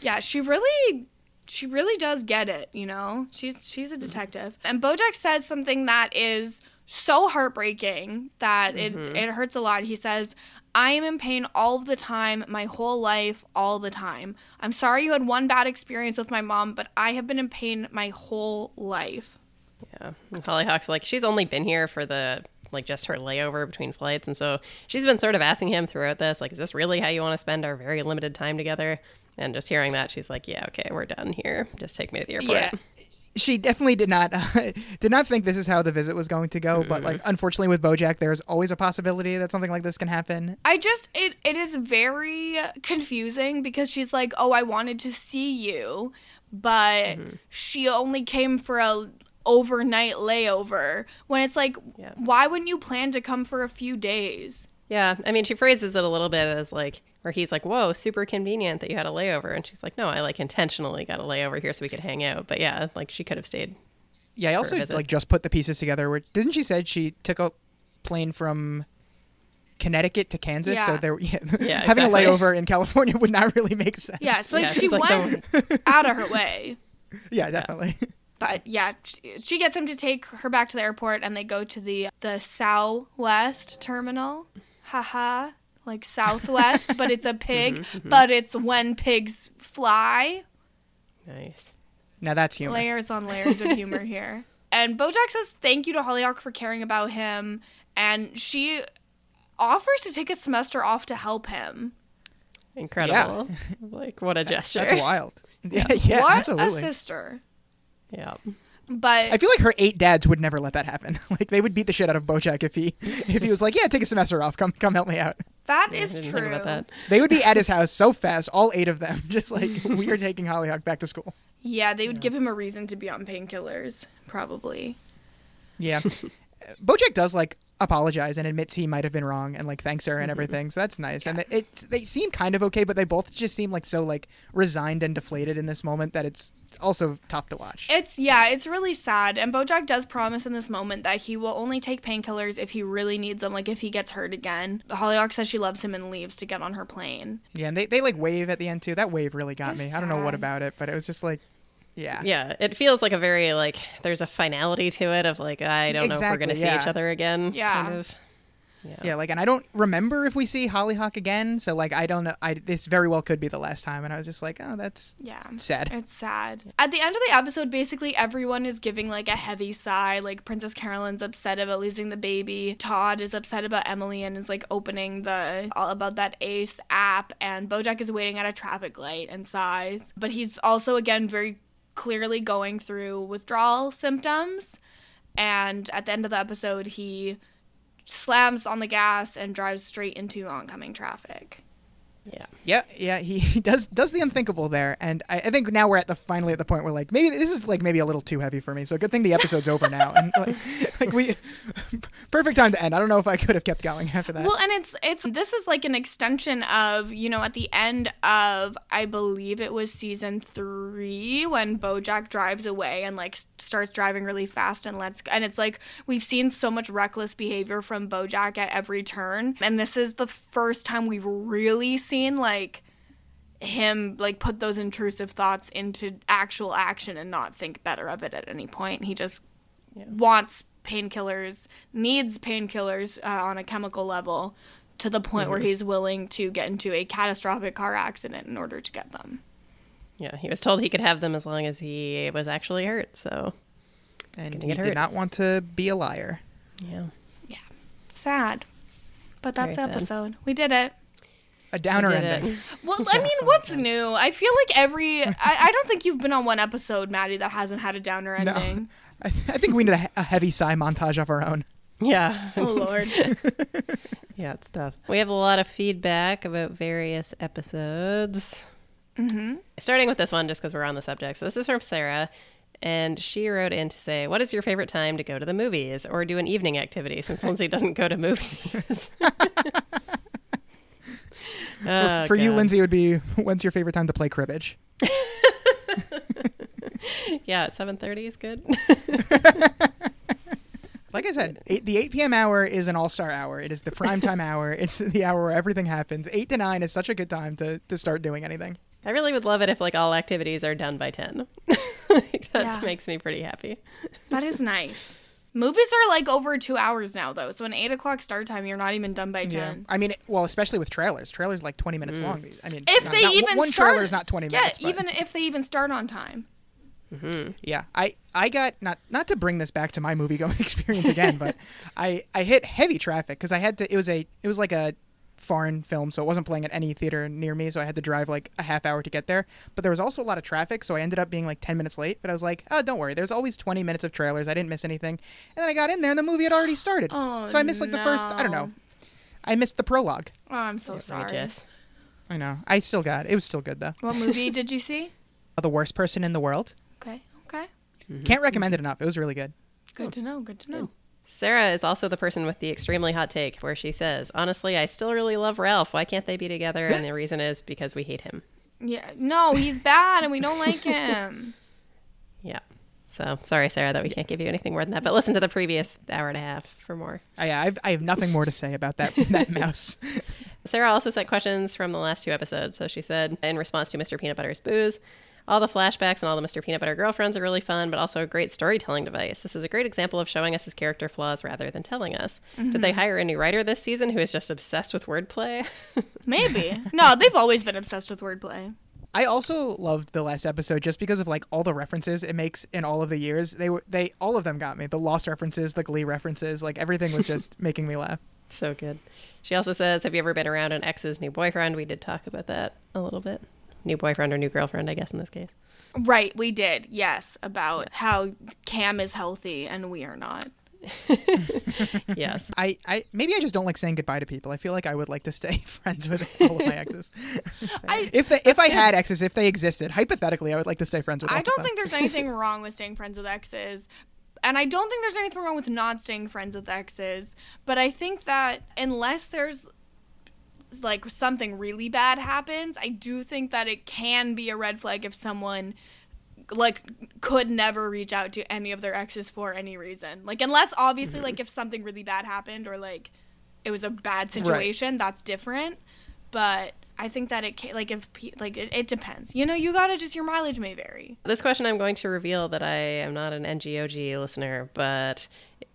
Yeah, she really she really does get it, you know? She's she's a detective. And Bojack says something that is so heartbreaking that it mm-hmm. it hurts a lot. He says, "I am in pain all the time, my whole life, all the time. I'm sorry you had one bad experience with my mom, but I have been in pain my whole life." Yeah, and Hollyhock's like she's only been here for the like just her layover between flights, and so she's been sort of asking him throughout this, like, "Is this really how you want to spend our very limited time together?" And just hearing that, she's like, "Yeah, okay, we're done here. Just take me to the airport." Yeah. She definitely did not uh, [LAUGHS] did not think this is how the visit was going to go, but like mm-hmm. unfortunately with BoJack, there's always a possibility that something like this can happen. I just it it is very confusing because she's like, "Oh, I wanted to see you," but mm-hmm. she only came for a overnight layover when it's like Yeah. why wouldn't you plan to come for a few days? Yeah, I mean, she phrases it a little bit as like, where he's like, "Whoa, super convenient that you had a layover," and she's like, "No, I like intentionally got a layover here so we could hang out." But yeah, like she could have stayed. Yeah, I also like just put the pieces together. Where didn't she said she took a plane from Connecticut to Kansas? So Yeah. there, [LAUGHS] yeah, Yeah, having exactly. a layover in California would not really make sense. Yeah, so like Yeah, she she's like, went out of her way. [LAUGHS] yeah, definitely. But yeah, she, she gets him to take her back to the airport and they go to the the Southwest terminal. Haha. Like Southwest, but it's a [LAUGHS] mm-hmm, pig, mm-hmm. but it's when pigs fly. Nice. Now that's humor. layers on [LAUGHS] layers of humor here. And Bojack says thank you to Hollyhock for caring about him, and she offers to take a semester off to help him. incredible. Like what a gesture. That's wild. [LAUGHS] Yeah, yeah, what absolutely. a sister. yeah. But I feel like her eight dads would never let that happen. Like they would beat the shit out of Bojack if he if he was like, "Yeah, take a semester off. Come come help me out." That I is true. about that. They would be at his [LAUGHS] house so fast, all eight of them, [LAUGHS] just like we are taking Hollyhock back to school. Yeah, they would give him a reason to be on painkillers, probably. Yeah, [LAUGHS] Bojack does like apologize and admits he might have been wrong and like thanks her and mm-hmm. everything. So that's nice. And it, it they seem kind of okay, but they both just seem like so like resigned and deflated in this moment that it's also tough to watch. It's yeah, it's really sad. And Bojack does promise in this moment that he will only take painkillers if he really needs them, like if he gets hurt again. Hollyhock says she loves him and leaves to get on her plane. Yeah, and they they like wave at the end too. That wave really got me. I don't know what about it, but it was just like, yeah, Yeah, it feels like a very like there's a finality to it of like I don't know if we're gonna Exactly, see yeah. each other again. Yeah. Kind of. Yeah. Yeah, like, and I don't remember if we see Hollyhock again. So like, I don't know. I this very well could be the last time, and I was just like, oh, that's Yeah. sad. It's sad. At the end of the episode, basically everyone is giving like a heavy sigh. Like Princess Carolyn's upset about losing the baby. Todd is upset about Emily and is like opening the all about that Ace app. And Bojack is waiting at a traffic light and sighs. But he's also again very clearly going through withdrawal symptoms. And at the end of the episode, he slams on the gas and drives straight into oncoming traffic. Yeah. Yeah, yeah, he, [LAUGHS] he does does the unthinkable there, and I, I think now we're at the finally at the point where like maybe this is like maybe a little too heavy for me. So good thing the episode's over now, and [LAUGHS] like, like we [LAUGHS] perfect time to end. I don't know if I could have kept going after that. Well, and it's it's this is like an extension of you know at the end of I believe it was season three when BoJack drives away and like starts driving really fast and lets and it's like we've seen so much reckless behavior from BoJack at every turn, and this is the first time we've really seen like him like put those intrusive thoughts into actual action and not think better of it at any point. He just wants painkillers, needs painkillers uh, on a chemical level to the point where he's willing to get into a catastrophic car accident in order to get them. Yeah. He was told he could have them as long as he was actually hurt. So and he get did not want to be a liar. yeah. Yeah, sad. But that's the Very sad. episode. We did it. A downer Did ending. it. Well, I mean, [LAUGHS] what's new? I feel like every. I, I don't think you've been on one episode, Maddie, that hasn't had a downer No. ending. [LAUGHS] I, I think we need a, a heavy sigh montage of our own. Yeah. Oh, Lord. [LAUGHS] Yeah, it's tough. We have a lot of feedback about various episodes. Hmm Starting with this one, just because we're on the subject. So this is from Sarah, and she wrote in to say, "What is your favorite time to go to the movies or do an evening activity?" Since Lindsay doesn't go to movies. [LAUGHS] Oh, for you, Lindsay, it would be when's your favorite time to play cribbage? [LAUGHS] Yeah, at seven thirty is good. [LAUGHS] Like I said, eight, the 8 p.m. hour is an all-star hour. It is the prime time hour. It's the hour where everything happens. 8 to 9 is such a good time to, to start doing anything. I really would love it if like all activities are done by ten. [LAUGHS] like, that Yeah. makes me pretty happy. That is nice. Movies are like over two hours now, though. So an eight o'clock start time, you're not even done by ten. I mean, well, especially with trailers. Trailers like 20 minutes mm. long. I mean, If not- they not- even one start, trailer is not 20 yeah, minutes. but- even if they even start on time. Mm-hmm. Yeah, I I got not not to bring this back to my movie going [LAUGHS] experience again, but [LAUGHS] I I hit heavy traffic because I had to. It was a it was like a foreign film, so it wasn't playing at any theater near me, so I had to drive like a half hour to get there. But there was also a lot of traffic, so I ended up being like 10 minutes late. But I was like, oh, don't worry, there's always 20 minutes of trailers. I didn't miss anything. And then I got in there, and the movie had already started. Oh, so I missed like the first. I don't know. I missed the prologue. Oh, I'm so sorry. Outrageous. I know. I still got it. It was still good though. What movie did you see? [LAUGHS] The worst person in the world. Okay, okay. Mm-hmm. Can't recommend it enough. It was really good. Good to know. Good to know. Sarah is also the person with the extremely hot take where she says, Honestly, I still really love Ralph. Why can't they be together? And the reason is because we hate him. Yeah, no, he's bad and we don't like him. [LAUGHS] Yeah. So sorry, Sarah, that we can't give you anything more than that. But listen to the previous hour and a half for more. I, I, have, I have nothing more to say about that [LAUGHS] that mouse. Sarah also sent questions from the last two episodes. So she said, in response to Mr. Peanut Butter's Boos, all the flashbacks and all the Mr. Peanut Butter girlfriends are really fun, but also a great storytelling device. This is a great example of showing us his character flaws rather than telling us. Did they mm-hmm. hire a new writer this season who is just obsessed with wordplay? [LAUGHS] Maybe. No, they've always been obsessed with wordplay. I also loved the last episode just because of like all the references it makes in all of the years. They were they all of them got me. The Lost references, the Glee references, like everything was just [LAUGHS] making me laugh. So good. She also says, Have you ever been around an ex's new boyfriend? We did talk about that a little bit. New boyfriend or new girlfriend, I guess, in this case. Right, we did. Yes, about how Cam is healthy and we are not. [LAUGHS] Yes. I, I maybe I just don't like saying goodbye to people. I feel like I would like to stay [LAUGHS] friends with all of my exes. [LAUGHS] I if they if I had exes, if they existed, hypothetically, I would like to stay friends with. I don't think there's anything wrong with staying friends with exes. And I don't think there's anything wrong with not staying friends with exes. But I think that unless there's like something really bad happens, I do think that it can be a red flag if someone like could never reach out to any of their exes for any reason. Like unless obviously like if something really bad happened or like it was a bad situation, that's different. But I think that it can like if like it, it depends. You know, you gotta just your mileage may vary. This question, I'm going to reveal that I am not an NGOG listener, but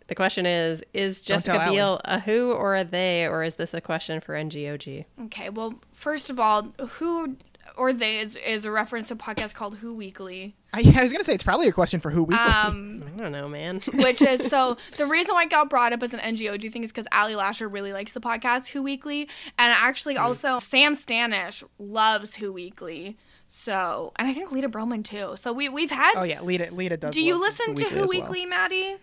the question is Is Jessica Allie. Biel a who or a they, or is this a question for NGOG? Okay, well, first of all, who or they is, is a reference to a podcast called Who Weekly, I, I was gonna say it's probably a question for who we. um, [LAUGHS] I don't know, man. [LAUGHS] which is so [LAUGHS] the reason why it got brought up as an NGOG thing is because Ali Lasher really likes the podcast Who Weekly, and actually also Sam Stanish loves Who Weekly. So, and I think Lita Broman too. So we we've had. oh yeah, Lita Lita does. do you love listen to Who as well. Weekly, Maddie?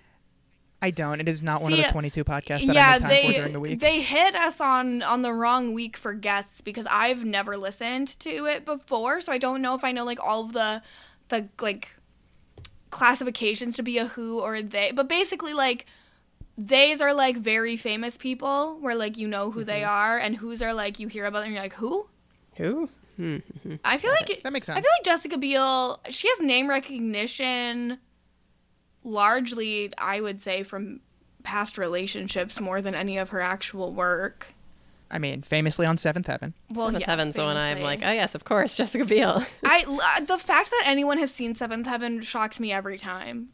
I don't. It is not one of the 22 podcasts that yeah, I make time they for during the week. they hit us on on the wrong week for guests because I've never listened to it before, so I don't know if I know like all of the the like classifications to be a who or a they. But basically, like theys are like very famous people where like you know who they mm-hmm. are, and who's are like you hear about them and you're like who. who? I feel like That makes sense. I feel like Jessica Biel. She has name recognition, largely, I would say, from past relationships more than any of her actual work. I mean, famously on Seventh Heaven. Well, Seventh yeah, Heaven's the one I'm like, oh, yes, of course, Jessica Biel. [LAUGHS] I l- the fact that anyone has seen Seventh Heaven shocks me every time.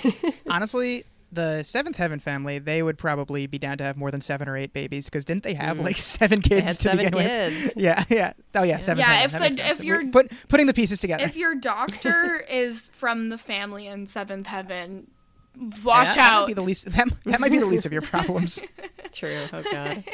[LAUGHS] Honestly, the Seventh Heaven family, they would probably be down to have more than seven or eight babies because didn't they have like [LAUGHS] seven kids Mm. They had to seven begin with? kids. [LAUGHS] Yeah, yeah. Oh yeah, seven. Yeah, Heaven. if the- if you're- Put, putting the pieces together. If your doctor [LAUGHS] is from the family in Seventh Heaven, watch that, that out. might be the least. That, that might be the least of your problems. True. Oh, God.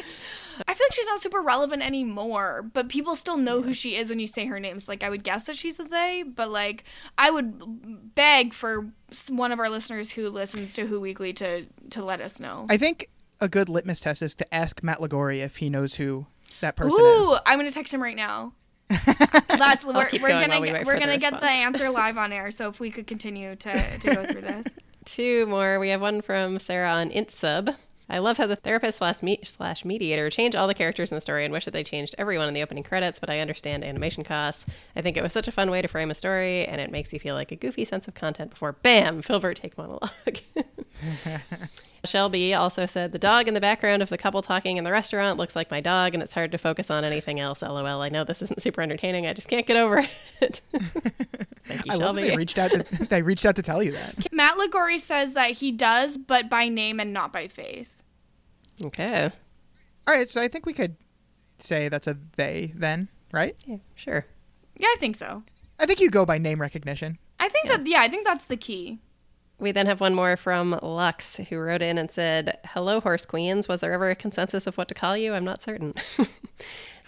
I feel like she's not super relevant anymore, but people still know who she is when you say her name. So, like, I would guess that she's a they, but like, I would beg for one of our listeners who listens to Who Weekly to to let us know. I think a good litmus test is to ask Matt Lagori if he knows who that person is. Ooh, is. I'm gonna text him right now. [LAUGHS] That's we're, keep we're going gonna we get, wait we're the gonna get the answer live on air. So if we could continue to to go through this. [LAUGHS] Two more. We have one from Sarah on IntSub. I love how the therapist slash, me- slash mediator changed all the characters in the story and wish that they changed everyone in the opening credits, but I understand animation costs. I think it was such a fun way to frame a story, and it makes you feel like a goofy sense of content before, bam, Philbert take monologue. [LAUGHS] [LAUGHS] Shelby also said, The dog in the background of the couple talking in the restaurant looks like my dog, and it's hard to focus on anything else. LOL. I know this isn't super entertaining. I just can't get over it. [LAUGHS] Thank you, I love that Shelby. they reached out to [LAUGHS] they reached out to tell you that. Matt Lagori says that he does, but by name and not by face. okay. All right, so I think we could say that's a they then, right? Yeah, sure. Yeah, I think so. I think you go by name recognition. I think that yeah, I think that's the key. We then have one more from Lux, who wrote in and said, "Hello, horse queens. Was there ever a consensus of what to call you? I'm not certain." [LAUGHS]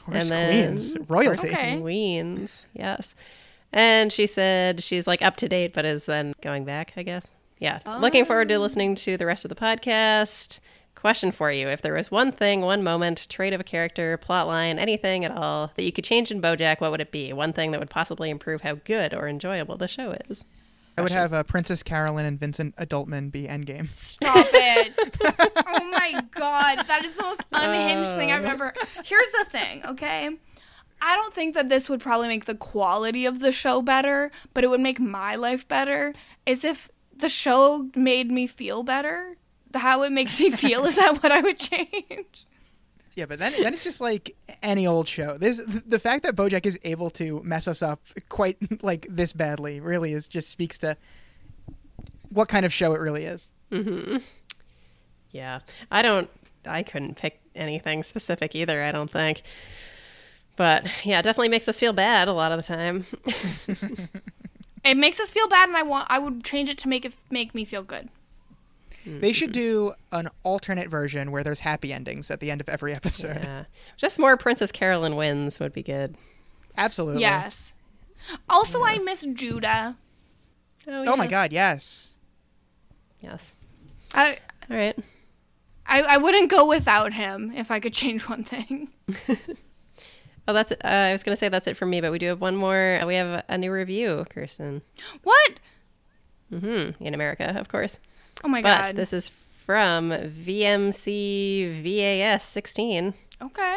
Horse And then- queens, royalty. Okay. Queens, yes. And she said she's like up to date, but is then going back. I guess. Yeah. Looking forward to oh. listening to the rest of the podcast. Question for you: If there was one thing, one moment, trait of a character, plot line, anything at all that you could change in BoJack, what would it be? One thing that would possibly improve how good or enjoyable the show is. I would have uh, Princess Carolyn and Vincent Adultman be Endgame. Stop [LAUGHS] it. oh my god, that is the most unhinged thing I've ever. Here's the thing, okay? I don't think that this would probably make the quality of the show better, but it would make my life better. Is if the show made me feel better. How it makes me feel is that what I would change? Yeah, but then then it's just like any old show. This the fact that BoJack is able to mess us up quite [LAUGHS] like this badly really is just speaks to what kind of show it really is. Mm-hmm. Yeah. I don't I couldn't pick anything specific either, I don't think. But yeah, it definitely makes us feel bad a lot of the time. [LAUGHS] It makes us feel bad, and I want I would change it to make it make me feel good. They should do an alternate version where there's happy endings at the end of every [LAUGHS] episode. Yeah. Just more Princess Carolyn wins would be good. Absolutely. Yes. Also, I miss Judah. Oh my god, yes. Yes. I, All right. I I wouldn't go without him if I could change one thing. [LAUGHS] [LAUGHS] Oh, that's. Uh, I was gonna say that's it for me, but we do have one more. Uh, We have a, a new review, Kirsten. What? hmm In America, of course. Oh my but god. this is from VMC VAS 16. okay.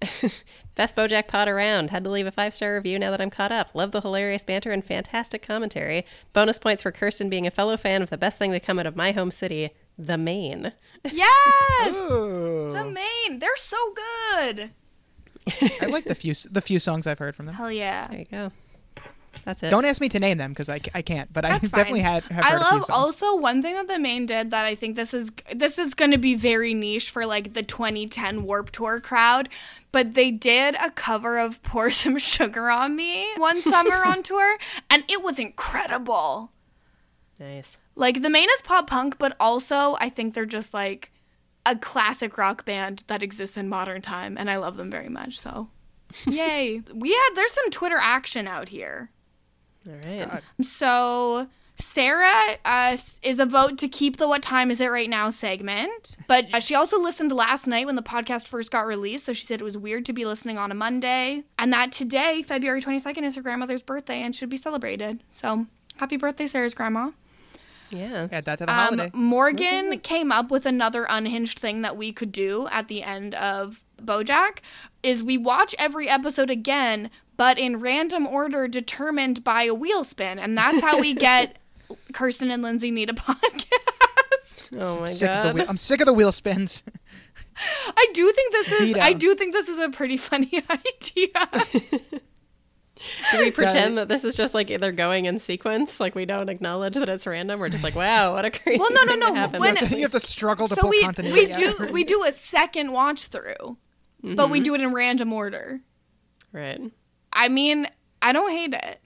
[LAUGHS] Best BoJack pod around. Had to leave a five star review now that I'm caught up. Love the hilarious banter and fantastic commentary. Bonus points for Kirsten being a fellow fan of the best thing to come out of my home city, the Maine. Yes. Ooh. The Maine. They're so good. I like the few the few songs I've heard from them. Hell yeah. There you go. That's it. Don't ask me to name them because I, I can't, but I That's [LAUGHS] definitely fine. had have I heard a few love also one thing that the Maine did that I think this is this is going to be very niche for like the 2010 Warped Tour crowd, but they did a cover of "Pour Some [LAUGHS] Sugar on Me" one summer on [LAUGHS] tour, and it was incredible. Nice. Like the Maine is pop punk, but also I think they're just like a classic rock band that exists in modern time, and I love them very much. So, yay! we had there's some Twitter action out here. All right. God. So Sarah uh, is a vote to keep the "What time is it right now?" segment, but uh, she also listened last night when the podcast first got released. So she said it was weird to be listening on a Monday, and that today, February twenty second, is her grandmother's birthday and should be celebrated. So happy birthday, Sarah's grandma. Yeah. Add that to the Um, holiday. Morgan came up with another unhinged thing that we could do at the end of BoJack is we watch every episode again, but in random order determined by a wheel spin, and that's how we get [LAUGHS] Kirsten and Lindsay need a [LAUGHS] podcast. Oh my sick god. of the wheel, I'm sick of the wheel spins. I do think this is Veto. I do think this is a pretty funny [LAUGHS] idea. Do we pretend that this is just like they're going in sequence? Like we don't acknowledge that it's random. We're just like, wow, what a crazy. Well, no, no, thing no, when- this you have to struggle to so pull we continuity. we out. do we do a second watch through, but we mm-hmm. do it in random order. right. I mean, I don't hate it.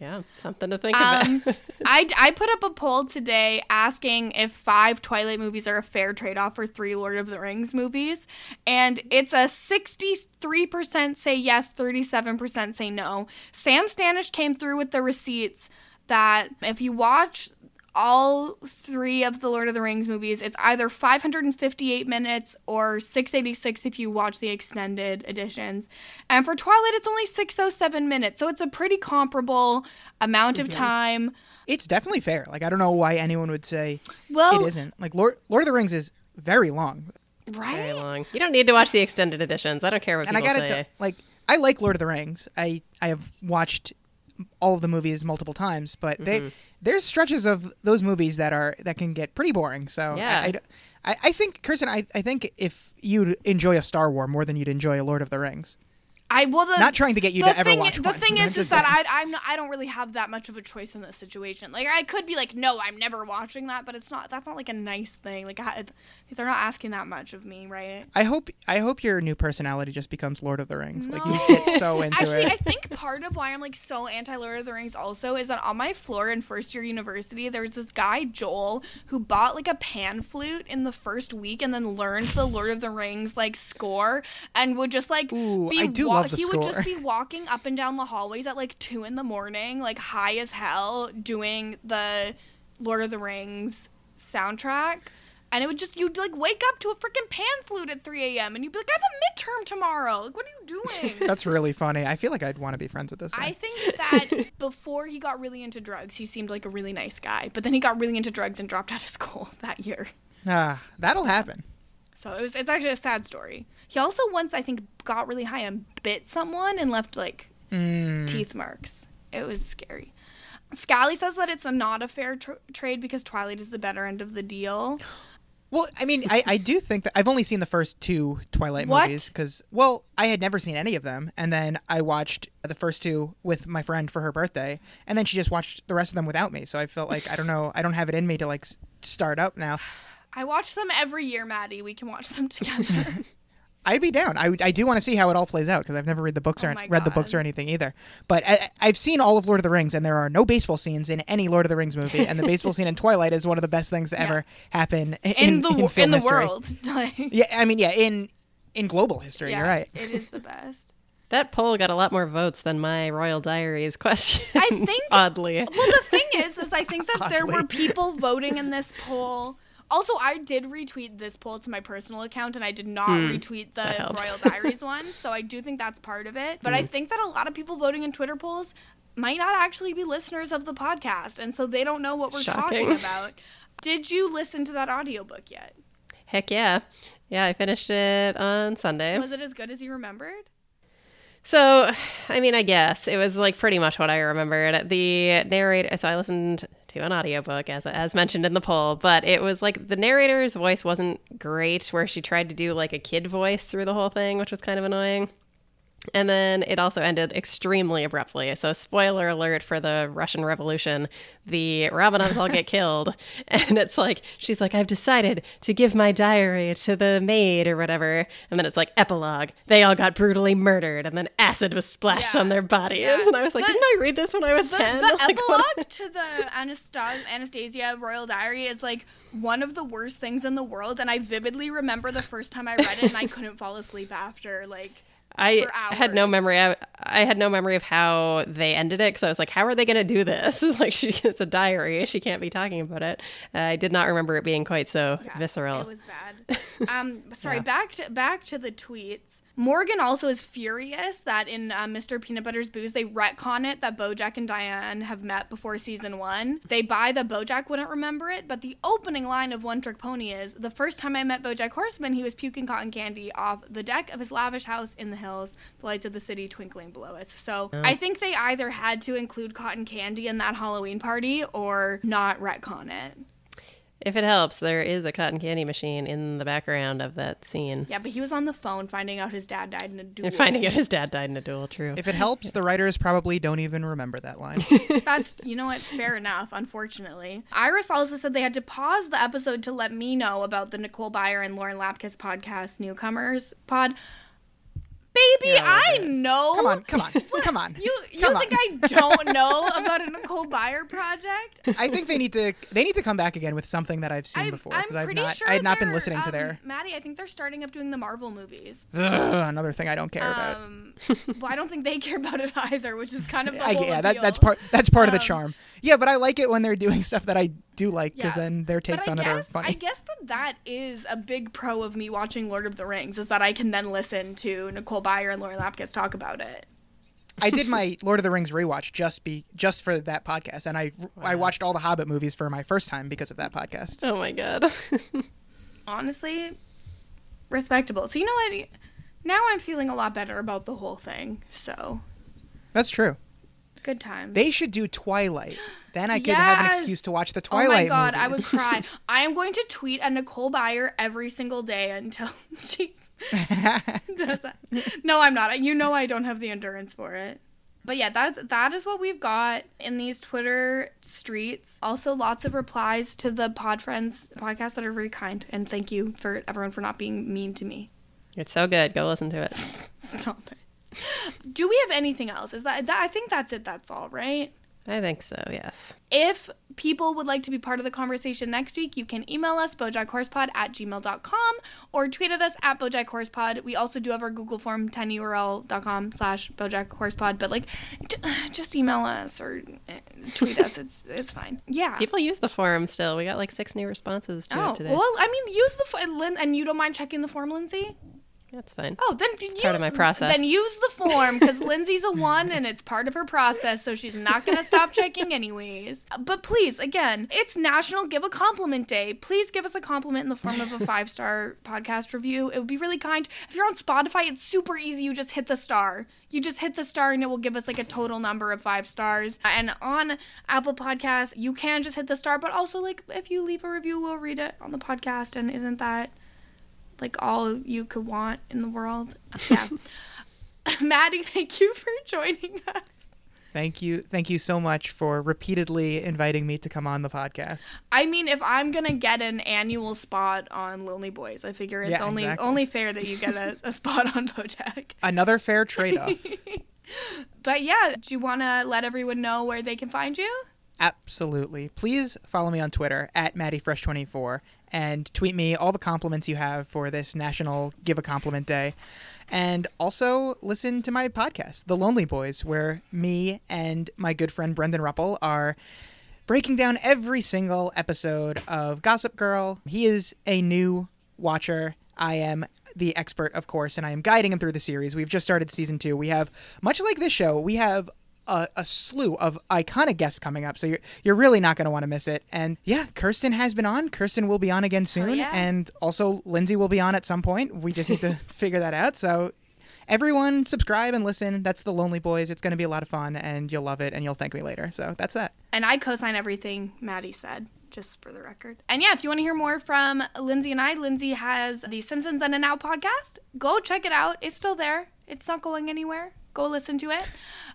Yeah, something to think Um, about. [LAUGHS] I, I put up a poll today asking if five Twilight movies are a fair trade off for three Lord of the Rings movies. And it's a 63% say yes, 37% say no. Sam Stanish came through with the receipts that if you watch all three of the Lord of the Rings movies, it's either 558 minutes or 686 if you watch the extended editions. And for Twilight, it's only 607 minutes. So it's a pretty comparable amount of mhm. time. It's definitely fair. Like I don't know why anyone would say Well, it isn't. Like Lord Lord of the Rings is very long, right? Very long. You don't need to watch the extended editions. I don't care what and I people gotta say. tell, like I like Lord of the Rings. I I have watched all of the movies multiple times, but Mm-hmm. they there's stretches of those movies that are that can get pretty boring. So Yeah. I, I, I, think Kirsten, I, I think if you'd enjoy a Star War more than you'd enjoy a Lord of the Rings, I well, the, not trying to get you to ever thing, watch the one, thing is, is that. I I'm not, I don't really have that much of a choice in this situation. Like I could be like, no, I'm never watching that, but it's not. That's not like a nice thing. Like I, they're not asking that much of me, right? I hope I hope your new personality just becomes Lord of the Rings. Like you get so [LAUGHS] into Actually, it. I think part of why I'm like so anti Lord of the Rings also is that on my floor in first year university, there was this guy Joel who bought like a pan flute in the first week and then learned the Lord of the Rings like score and would just like Ooh, be I do he would just be walking up and down the hallways at like two in the morning, like high as hell, doing the Lord of the Rings soundtrack. And it would just you'd like wake up to a freaking pan flute at 3 a.m. and you'd be like, I have a midterm tomorrow. Like, what are you doing? [LAUGHS] That's really funny. I feel like I'd want to be friends with this guy. I think that [LAUGHS] before he got really into drugs, he seemed like a really nice guy. But then he got really into drugs and dropped out of [LAUGHS] school that year. Ah, that'll happen. So it was, it's actually a sad story. He also once, I think, got really high and bit someone and left like Mm. teeth marks. It was scary. Scally says that it's a not a fair tr- trade because Twilight is the better end of the deal. [GASPS] Well, I mean, I, I do think that I've only seen the first two Twilight What? movies because, well, I had never seen any of them, and then I watched the first two with my friend for her birthday, and then she just watched the rest of them without me. So I felt like I don't know, I don't have it in me to like start up now. I watch them every year, Maddie. We can watch them together. [LAUGHS] I'd be down. I, I do want to see how it all plays out because I've never read the books Oh or my read the books or anything either. But I, I've seen all of Lord of the Rings, and there are no baseball scenes in any Lord of the Rings movie. And the baseball scene in Twilight is one of the best things to Yeah. ever happen in, in the in, film in the history. world. [LAUGHS] Yeah, I mean, yeah, in in global history, yeah, you're right. It is the best. [LAUGHS] That poll got a lot more votes than my Royal Diaries question. I think- oddly. Well, the thing is, is I think that there were people voting in this poll. Also, I did retweet this poll to my personal account, and I did not hmm. retweet the. Royal Diaries [LAUGHS] one. So I do think that's part of it. But I hmm. think that a lot of people voting in Twitter polls might not actually be listeners of the podcast, and so they don't know what we're talking [LAUGHS] about. Did you listen to that audiobook yet? Heck yeah. Yeah, I finished it on Sunday. Was it as good as you remembered? So, I mean, I guess it was like pretty much what I remembered. The narrator, so I listened to an audiobook as as mentioned in the poll, but it was like the narrator's voice wasn't great where she tried to do like a kid voice through the whole thing, which was kind of annoying. And then it also ended extremely abruptly. So, spoiler alert for the Russian Revolution the Romanovs all get killed. [LAUGHS] And it's like, she's like, I've decided to give my diary to the maid or whatever. And then it's like, epilogue. They all got brutally murdered. And then acid was splashed Yeah. on their bodies. Yeah. And I was like, The- didn't I read this when I was The, 10? the [LAUGHS] Like, what- epilogue to the Anasta- Anastasia Royal Diary is like one of the worst things in the world, and I vividly remember the first time I read it, and I couldn't fall asleep after. Like, I had no memory. I, I had no memory of how they ended it because I was like, "How are they going to do this?" [LAUGHS] like, she it's a diary; she can't be talking about it. Uh, I did not remember it being quite so yeah, visceral. It was bad. Um, [LAUGHS] sorry. Yeah. Back to back to the tweets. Morgan also is furious that in uh, Mr. Peanut Butter's Boos they retcon it that BoJack and Diane have met before season one. They buy that BoJack wouldn't remember it, but the opening line of One Trick Pony is the first time I met BoJack Horseman, he was puking cotton candy off the deck of his lavish house in the hills, the lights of the city twinkling below us. So I think they either had to include cotton candy in that Halloween party or not retcon it. If it helps, there is a cotton candy machine in the background of that scene. Yeah, but he was on the phone finding out his dad died in a duel. And finding out his dad died in a duel. True. If it helps, the writers probably don't even remember that line. [LAUGHS] That's you know what, fair enough, unfortunately. Iris also said they had to pause the episode to let me know about the Nicole Byer and Lauren Lapkus podcast newcomers pod. Baby, I know. come on, come on, [LAUGHS] come on. You you Come on. think I don't know about a Nicole Byer project? [LAUGHS] I think they need to they need to come back again with something that I've seen I, before because I've not sure I had not been listening to um, their Maddie, I think they're starting up doing the Marvel movies. Ugh, another thing I don't care about. Um, well, I don't think they [LAUGHS] care about it either, which is kind of the I, yeah, that, that's part that's part of the Um, charm. Yeah, but I like it when they're doing [LAUGHS] stuff that I do like because Yeah. then their takes on guess, it are funny. I guess that that is a big pro of me watching Lord of the Rings is that I can then listen to Nicole Byer and Lauren Lapkus talk about it. I did [LAUGHS] my Lord of the Rings rewatch just be just for that podcast, and I I watched all the Hobbit movies for my first time because of that podcast. oh my god. [LAUGHS] Honestly, respectable. So you know what? Now I'm feeling a lot better about the whole thing. So That's true. Good times. They should do Twilight. Then I could have an excuse to watch the Twilight. Oh my Twilight god, I would cry. [LAUGHS] I am going to tweet at Nicole Byer every single day until [LAUGHS] she [LAUGHS] does that. No, I'm not. You know I don't have the endurance for it. But yeah, that's that is what we've got in these Twitter streets. Also, lots of replies to the Pod Friends podcast that are very kind, and thank you for everyone for not being mean to me. it's so good. Go listen to it. Stop it. Do we have anything else? Is that, that I think that's it. That's all, right? I think so. Yes. If people would like to be part of the conversation next week, you can email us, bojackhorsepod at gmail.com, or tweet at us at bojackhorsepod. We also do have our Google form, tinyurl.com slash bojackhorsepod, but like, just email us or uh, tweet us. [LAUGHS] It's it's fine. Yeah. People use the forum still. We got like six new responses to oh, it today. well, I mean, use the form, and you don't mind checking the form, Lindsay? That's fine. Oh, then use, part of my process. Then use the form because Lindsay's a one and it's part of her process, so she's not gonna stop checking anyways. But please, again, it's National Give a Compliment Day. Please give us a compliment in the form of a five star [LAUGHS] podcast review. It would be really kind. If you're on Spotify, it's super easy. You just hit the star. You just hit the star and it will give us like a total number of five stars. And on Apple Podcasts, you can just hit the star, but also like if you leave a review, we'll read it on the podcast. And isn't that like all you could want in the world. [LAUGHS] Yeah. [LAUGHS] Maddie, thank you for joining us. Thank you. Thank you so much for repeatedly inviting me to come on the podcast. I mean, if I'm gonna get an annual spot on Lonely Boys, I figure it's Yeah, only exactly. only fair that you get a, a [LAUGHS] spot on BoJack. Another fair trade off. But yeah, do you want to let everyone know where they can find you? Absolutely. Please follow me on Twitter at MaddieFresh24 and tweet me all the compliments you have for this National Give a Compliment Day. And also listen to my podcast, The Lonely Boys, where me and my good friend Brendan Ruppel are breaking down every single episode of Gossip Girl. He is a new watcher. I am the expert, of course, and I am guiding him through the series. We've just started season two. We have, much like this show, we have a, a slew of iconic guests coming up, so you're you're really not going to want to miss it. And yeah, Kirsten has been on. Kirsten will be on again oh, soon, yeah. and also Lindsay will be on at some point. We just need to [LAUGHS] figure that out. So. Everyone subscribe and listen. That's the Lonely Boys. It's going to be a lot of fun and you'll love it and you'll thank me later. So that's that. And I co-sign everything Maddie said, just for the record. And yeah, if you want to hear more from Lindsay and I, Lindsay has the Simpsons and Now podcast. Go check it out. It's still there. It's not going anywhere. Go listen to it.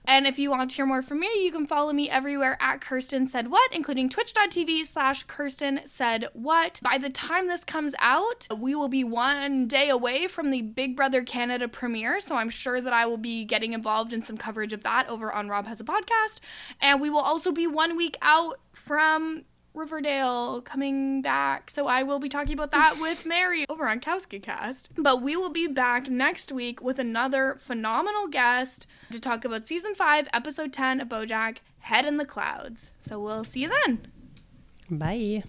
And if you want to hear more from me, you can follow me everywhere at Kirsten Said What, including twitch.tv slash Kirsten Said What. By the time this comes out, we will be one day away from the Big Brother Canada premiere. So I'm sure that I will be getting involved in some coverage of that over on Rob Has a Podcast. And we will also be one week out from Riverdale coming back. So I will be talking about that [LAUGHS] with Mary over on Kowski Cast. But we will be back next week with another phenomenal guest to talk about season 5, episode 10 of Bojack, Head in the Clouds. So we'll see you then. Bye.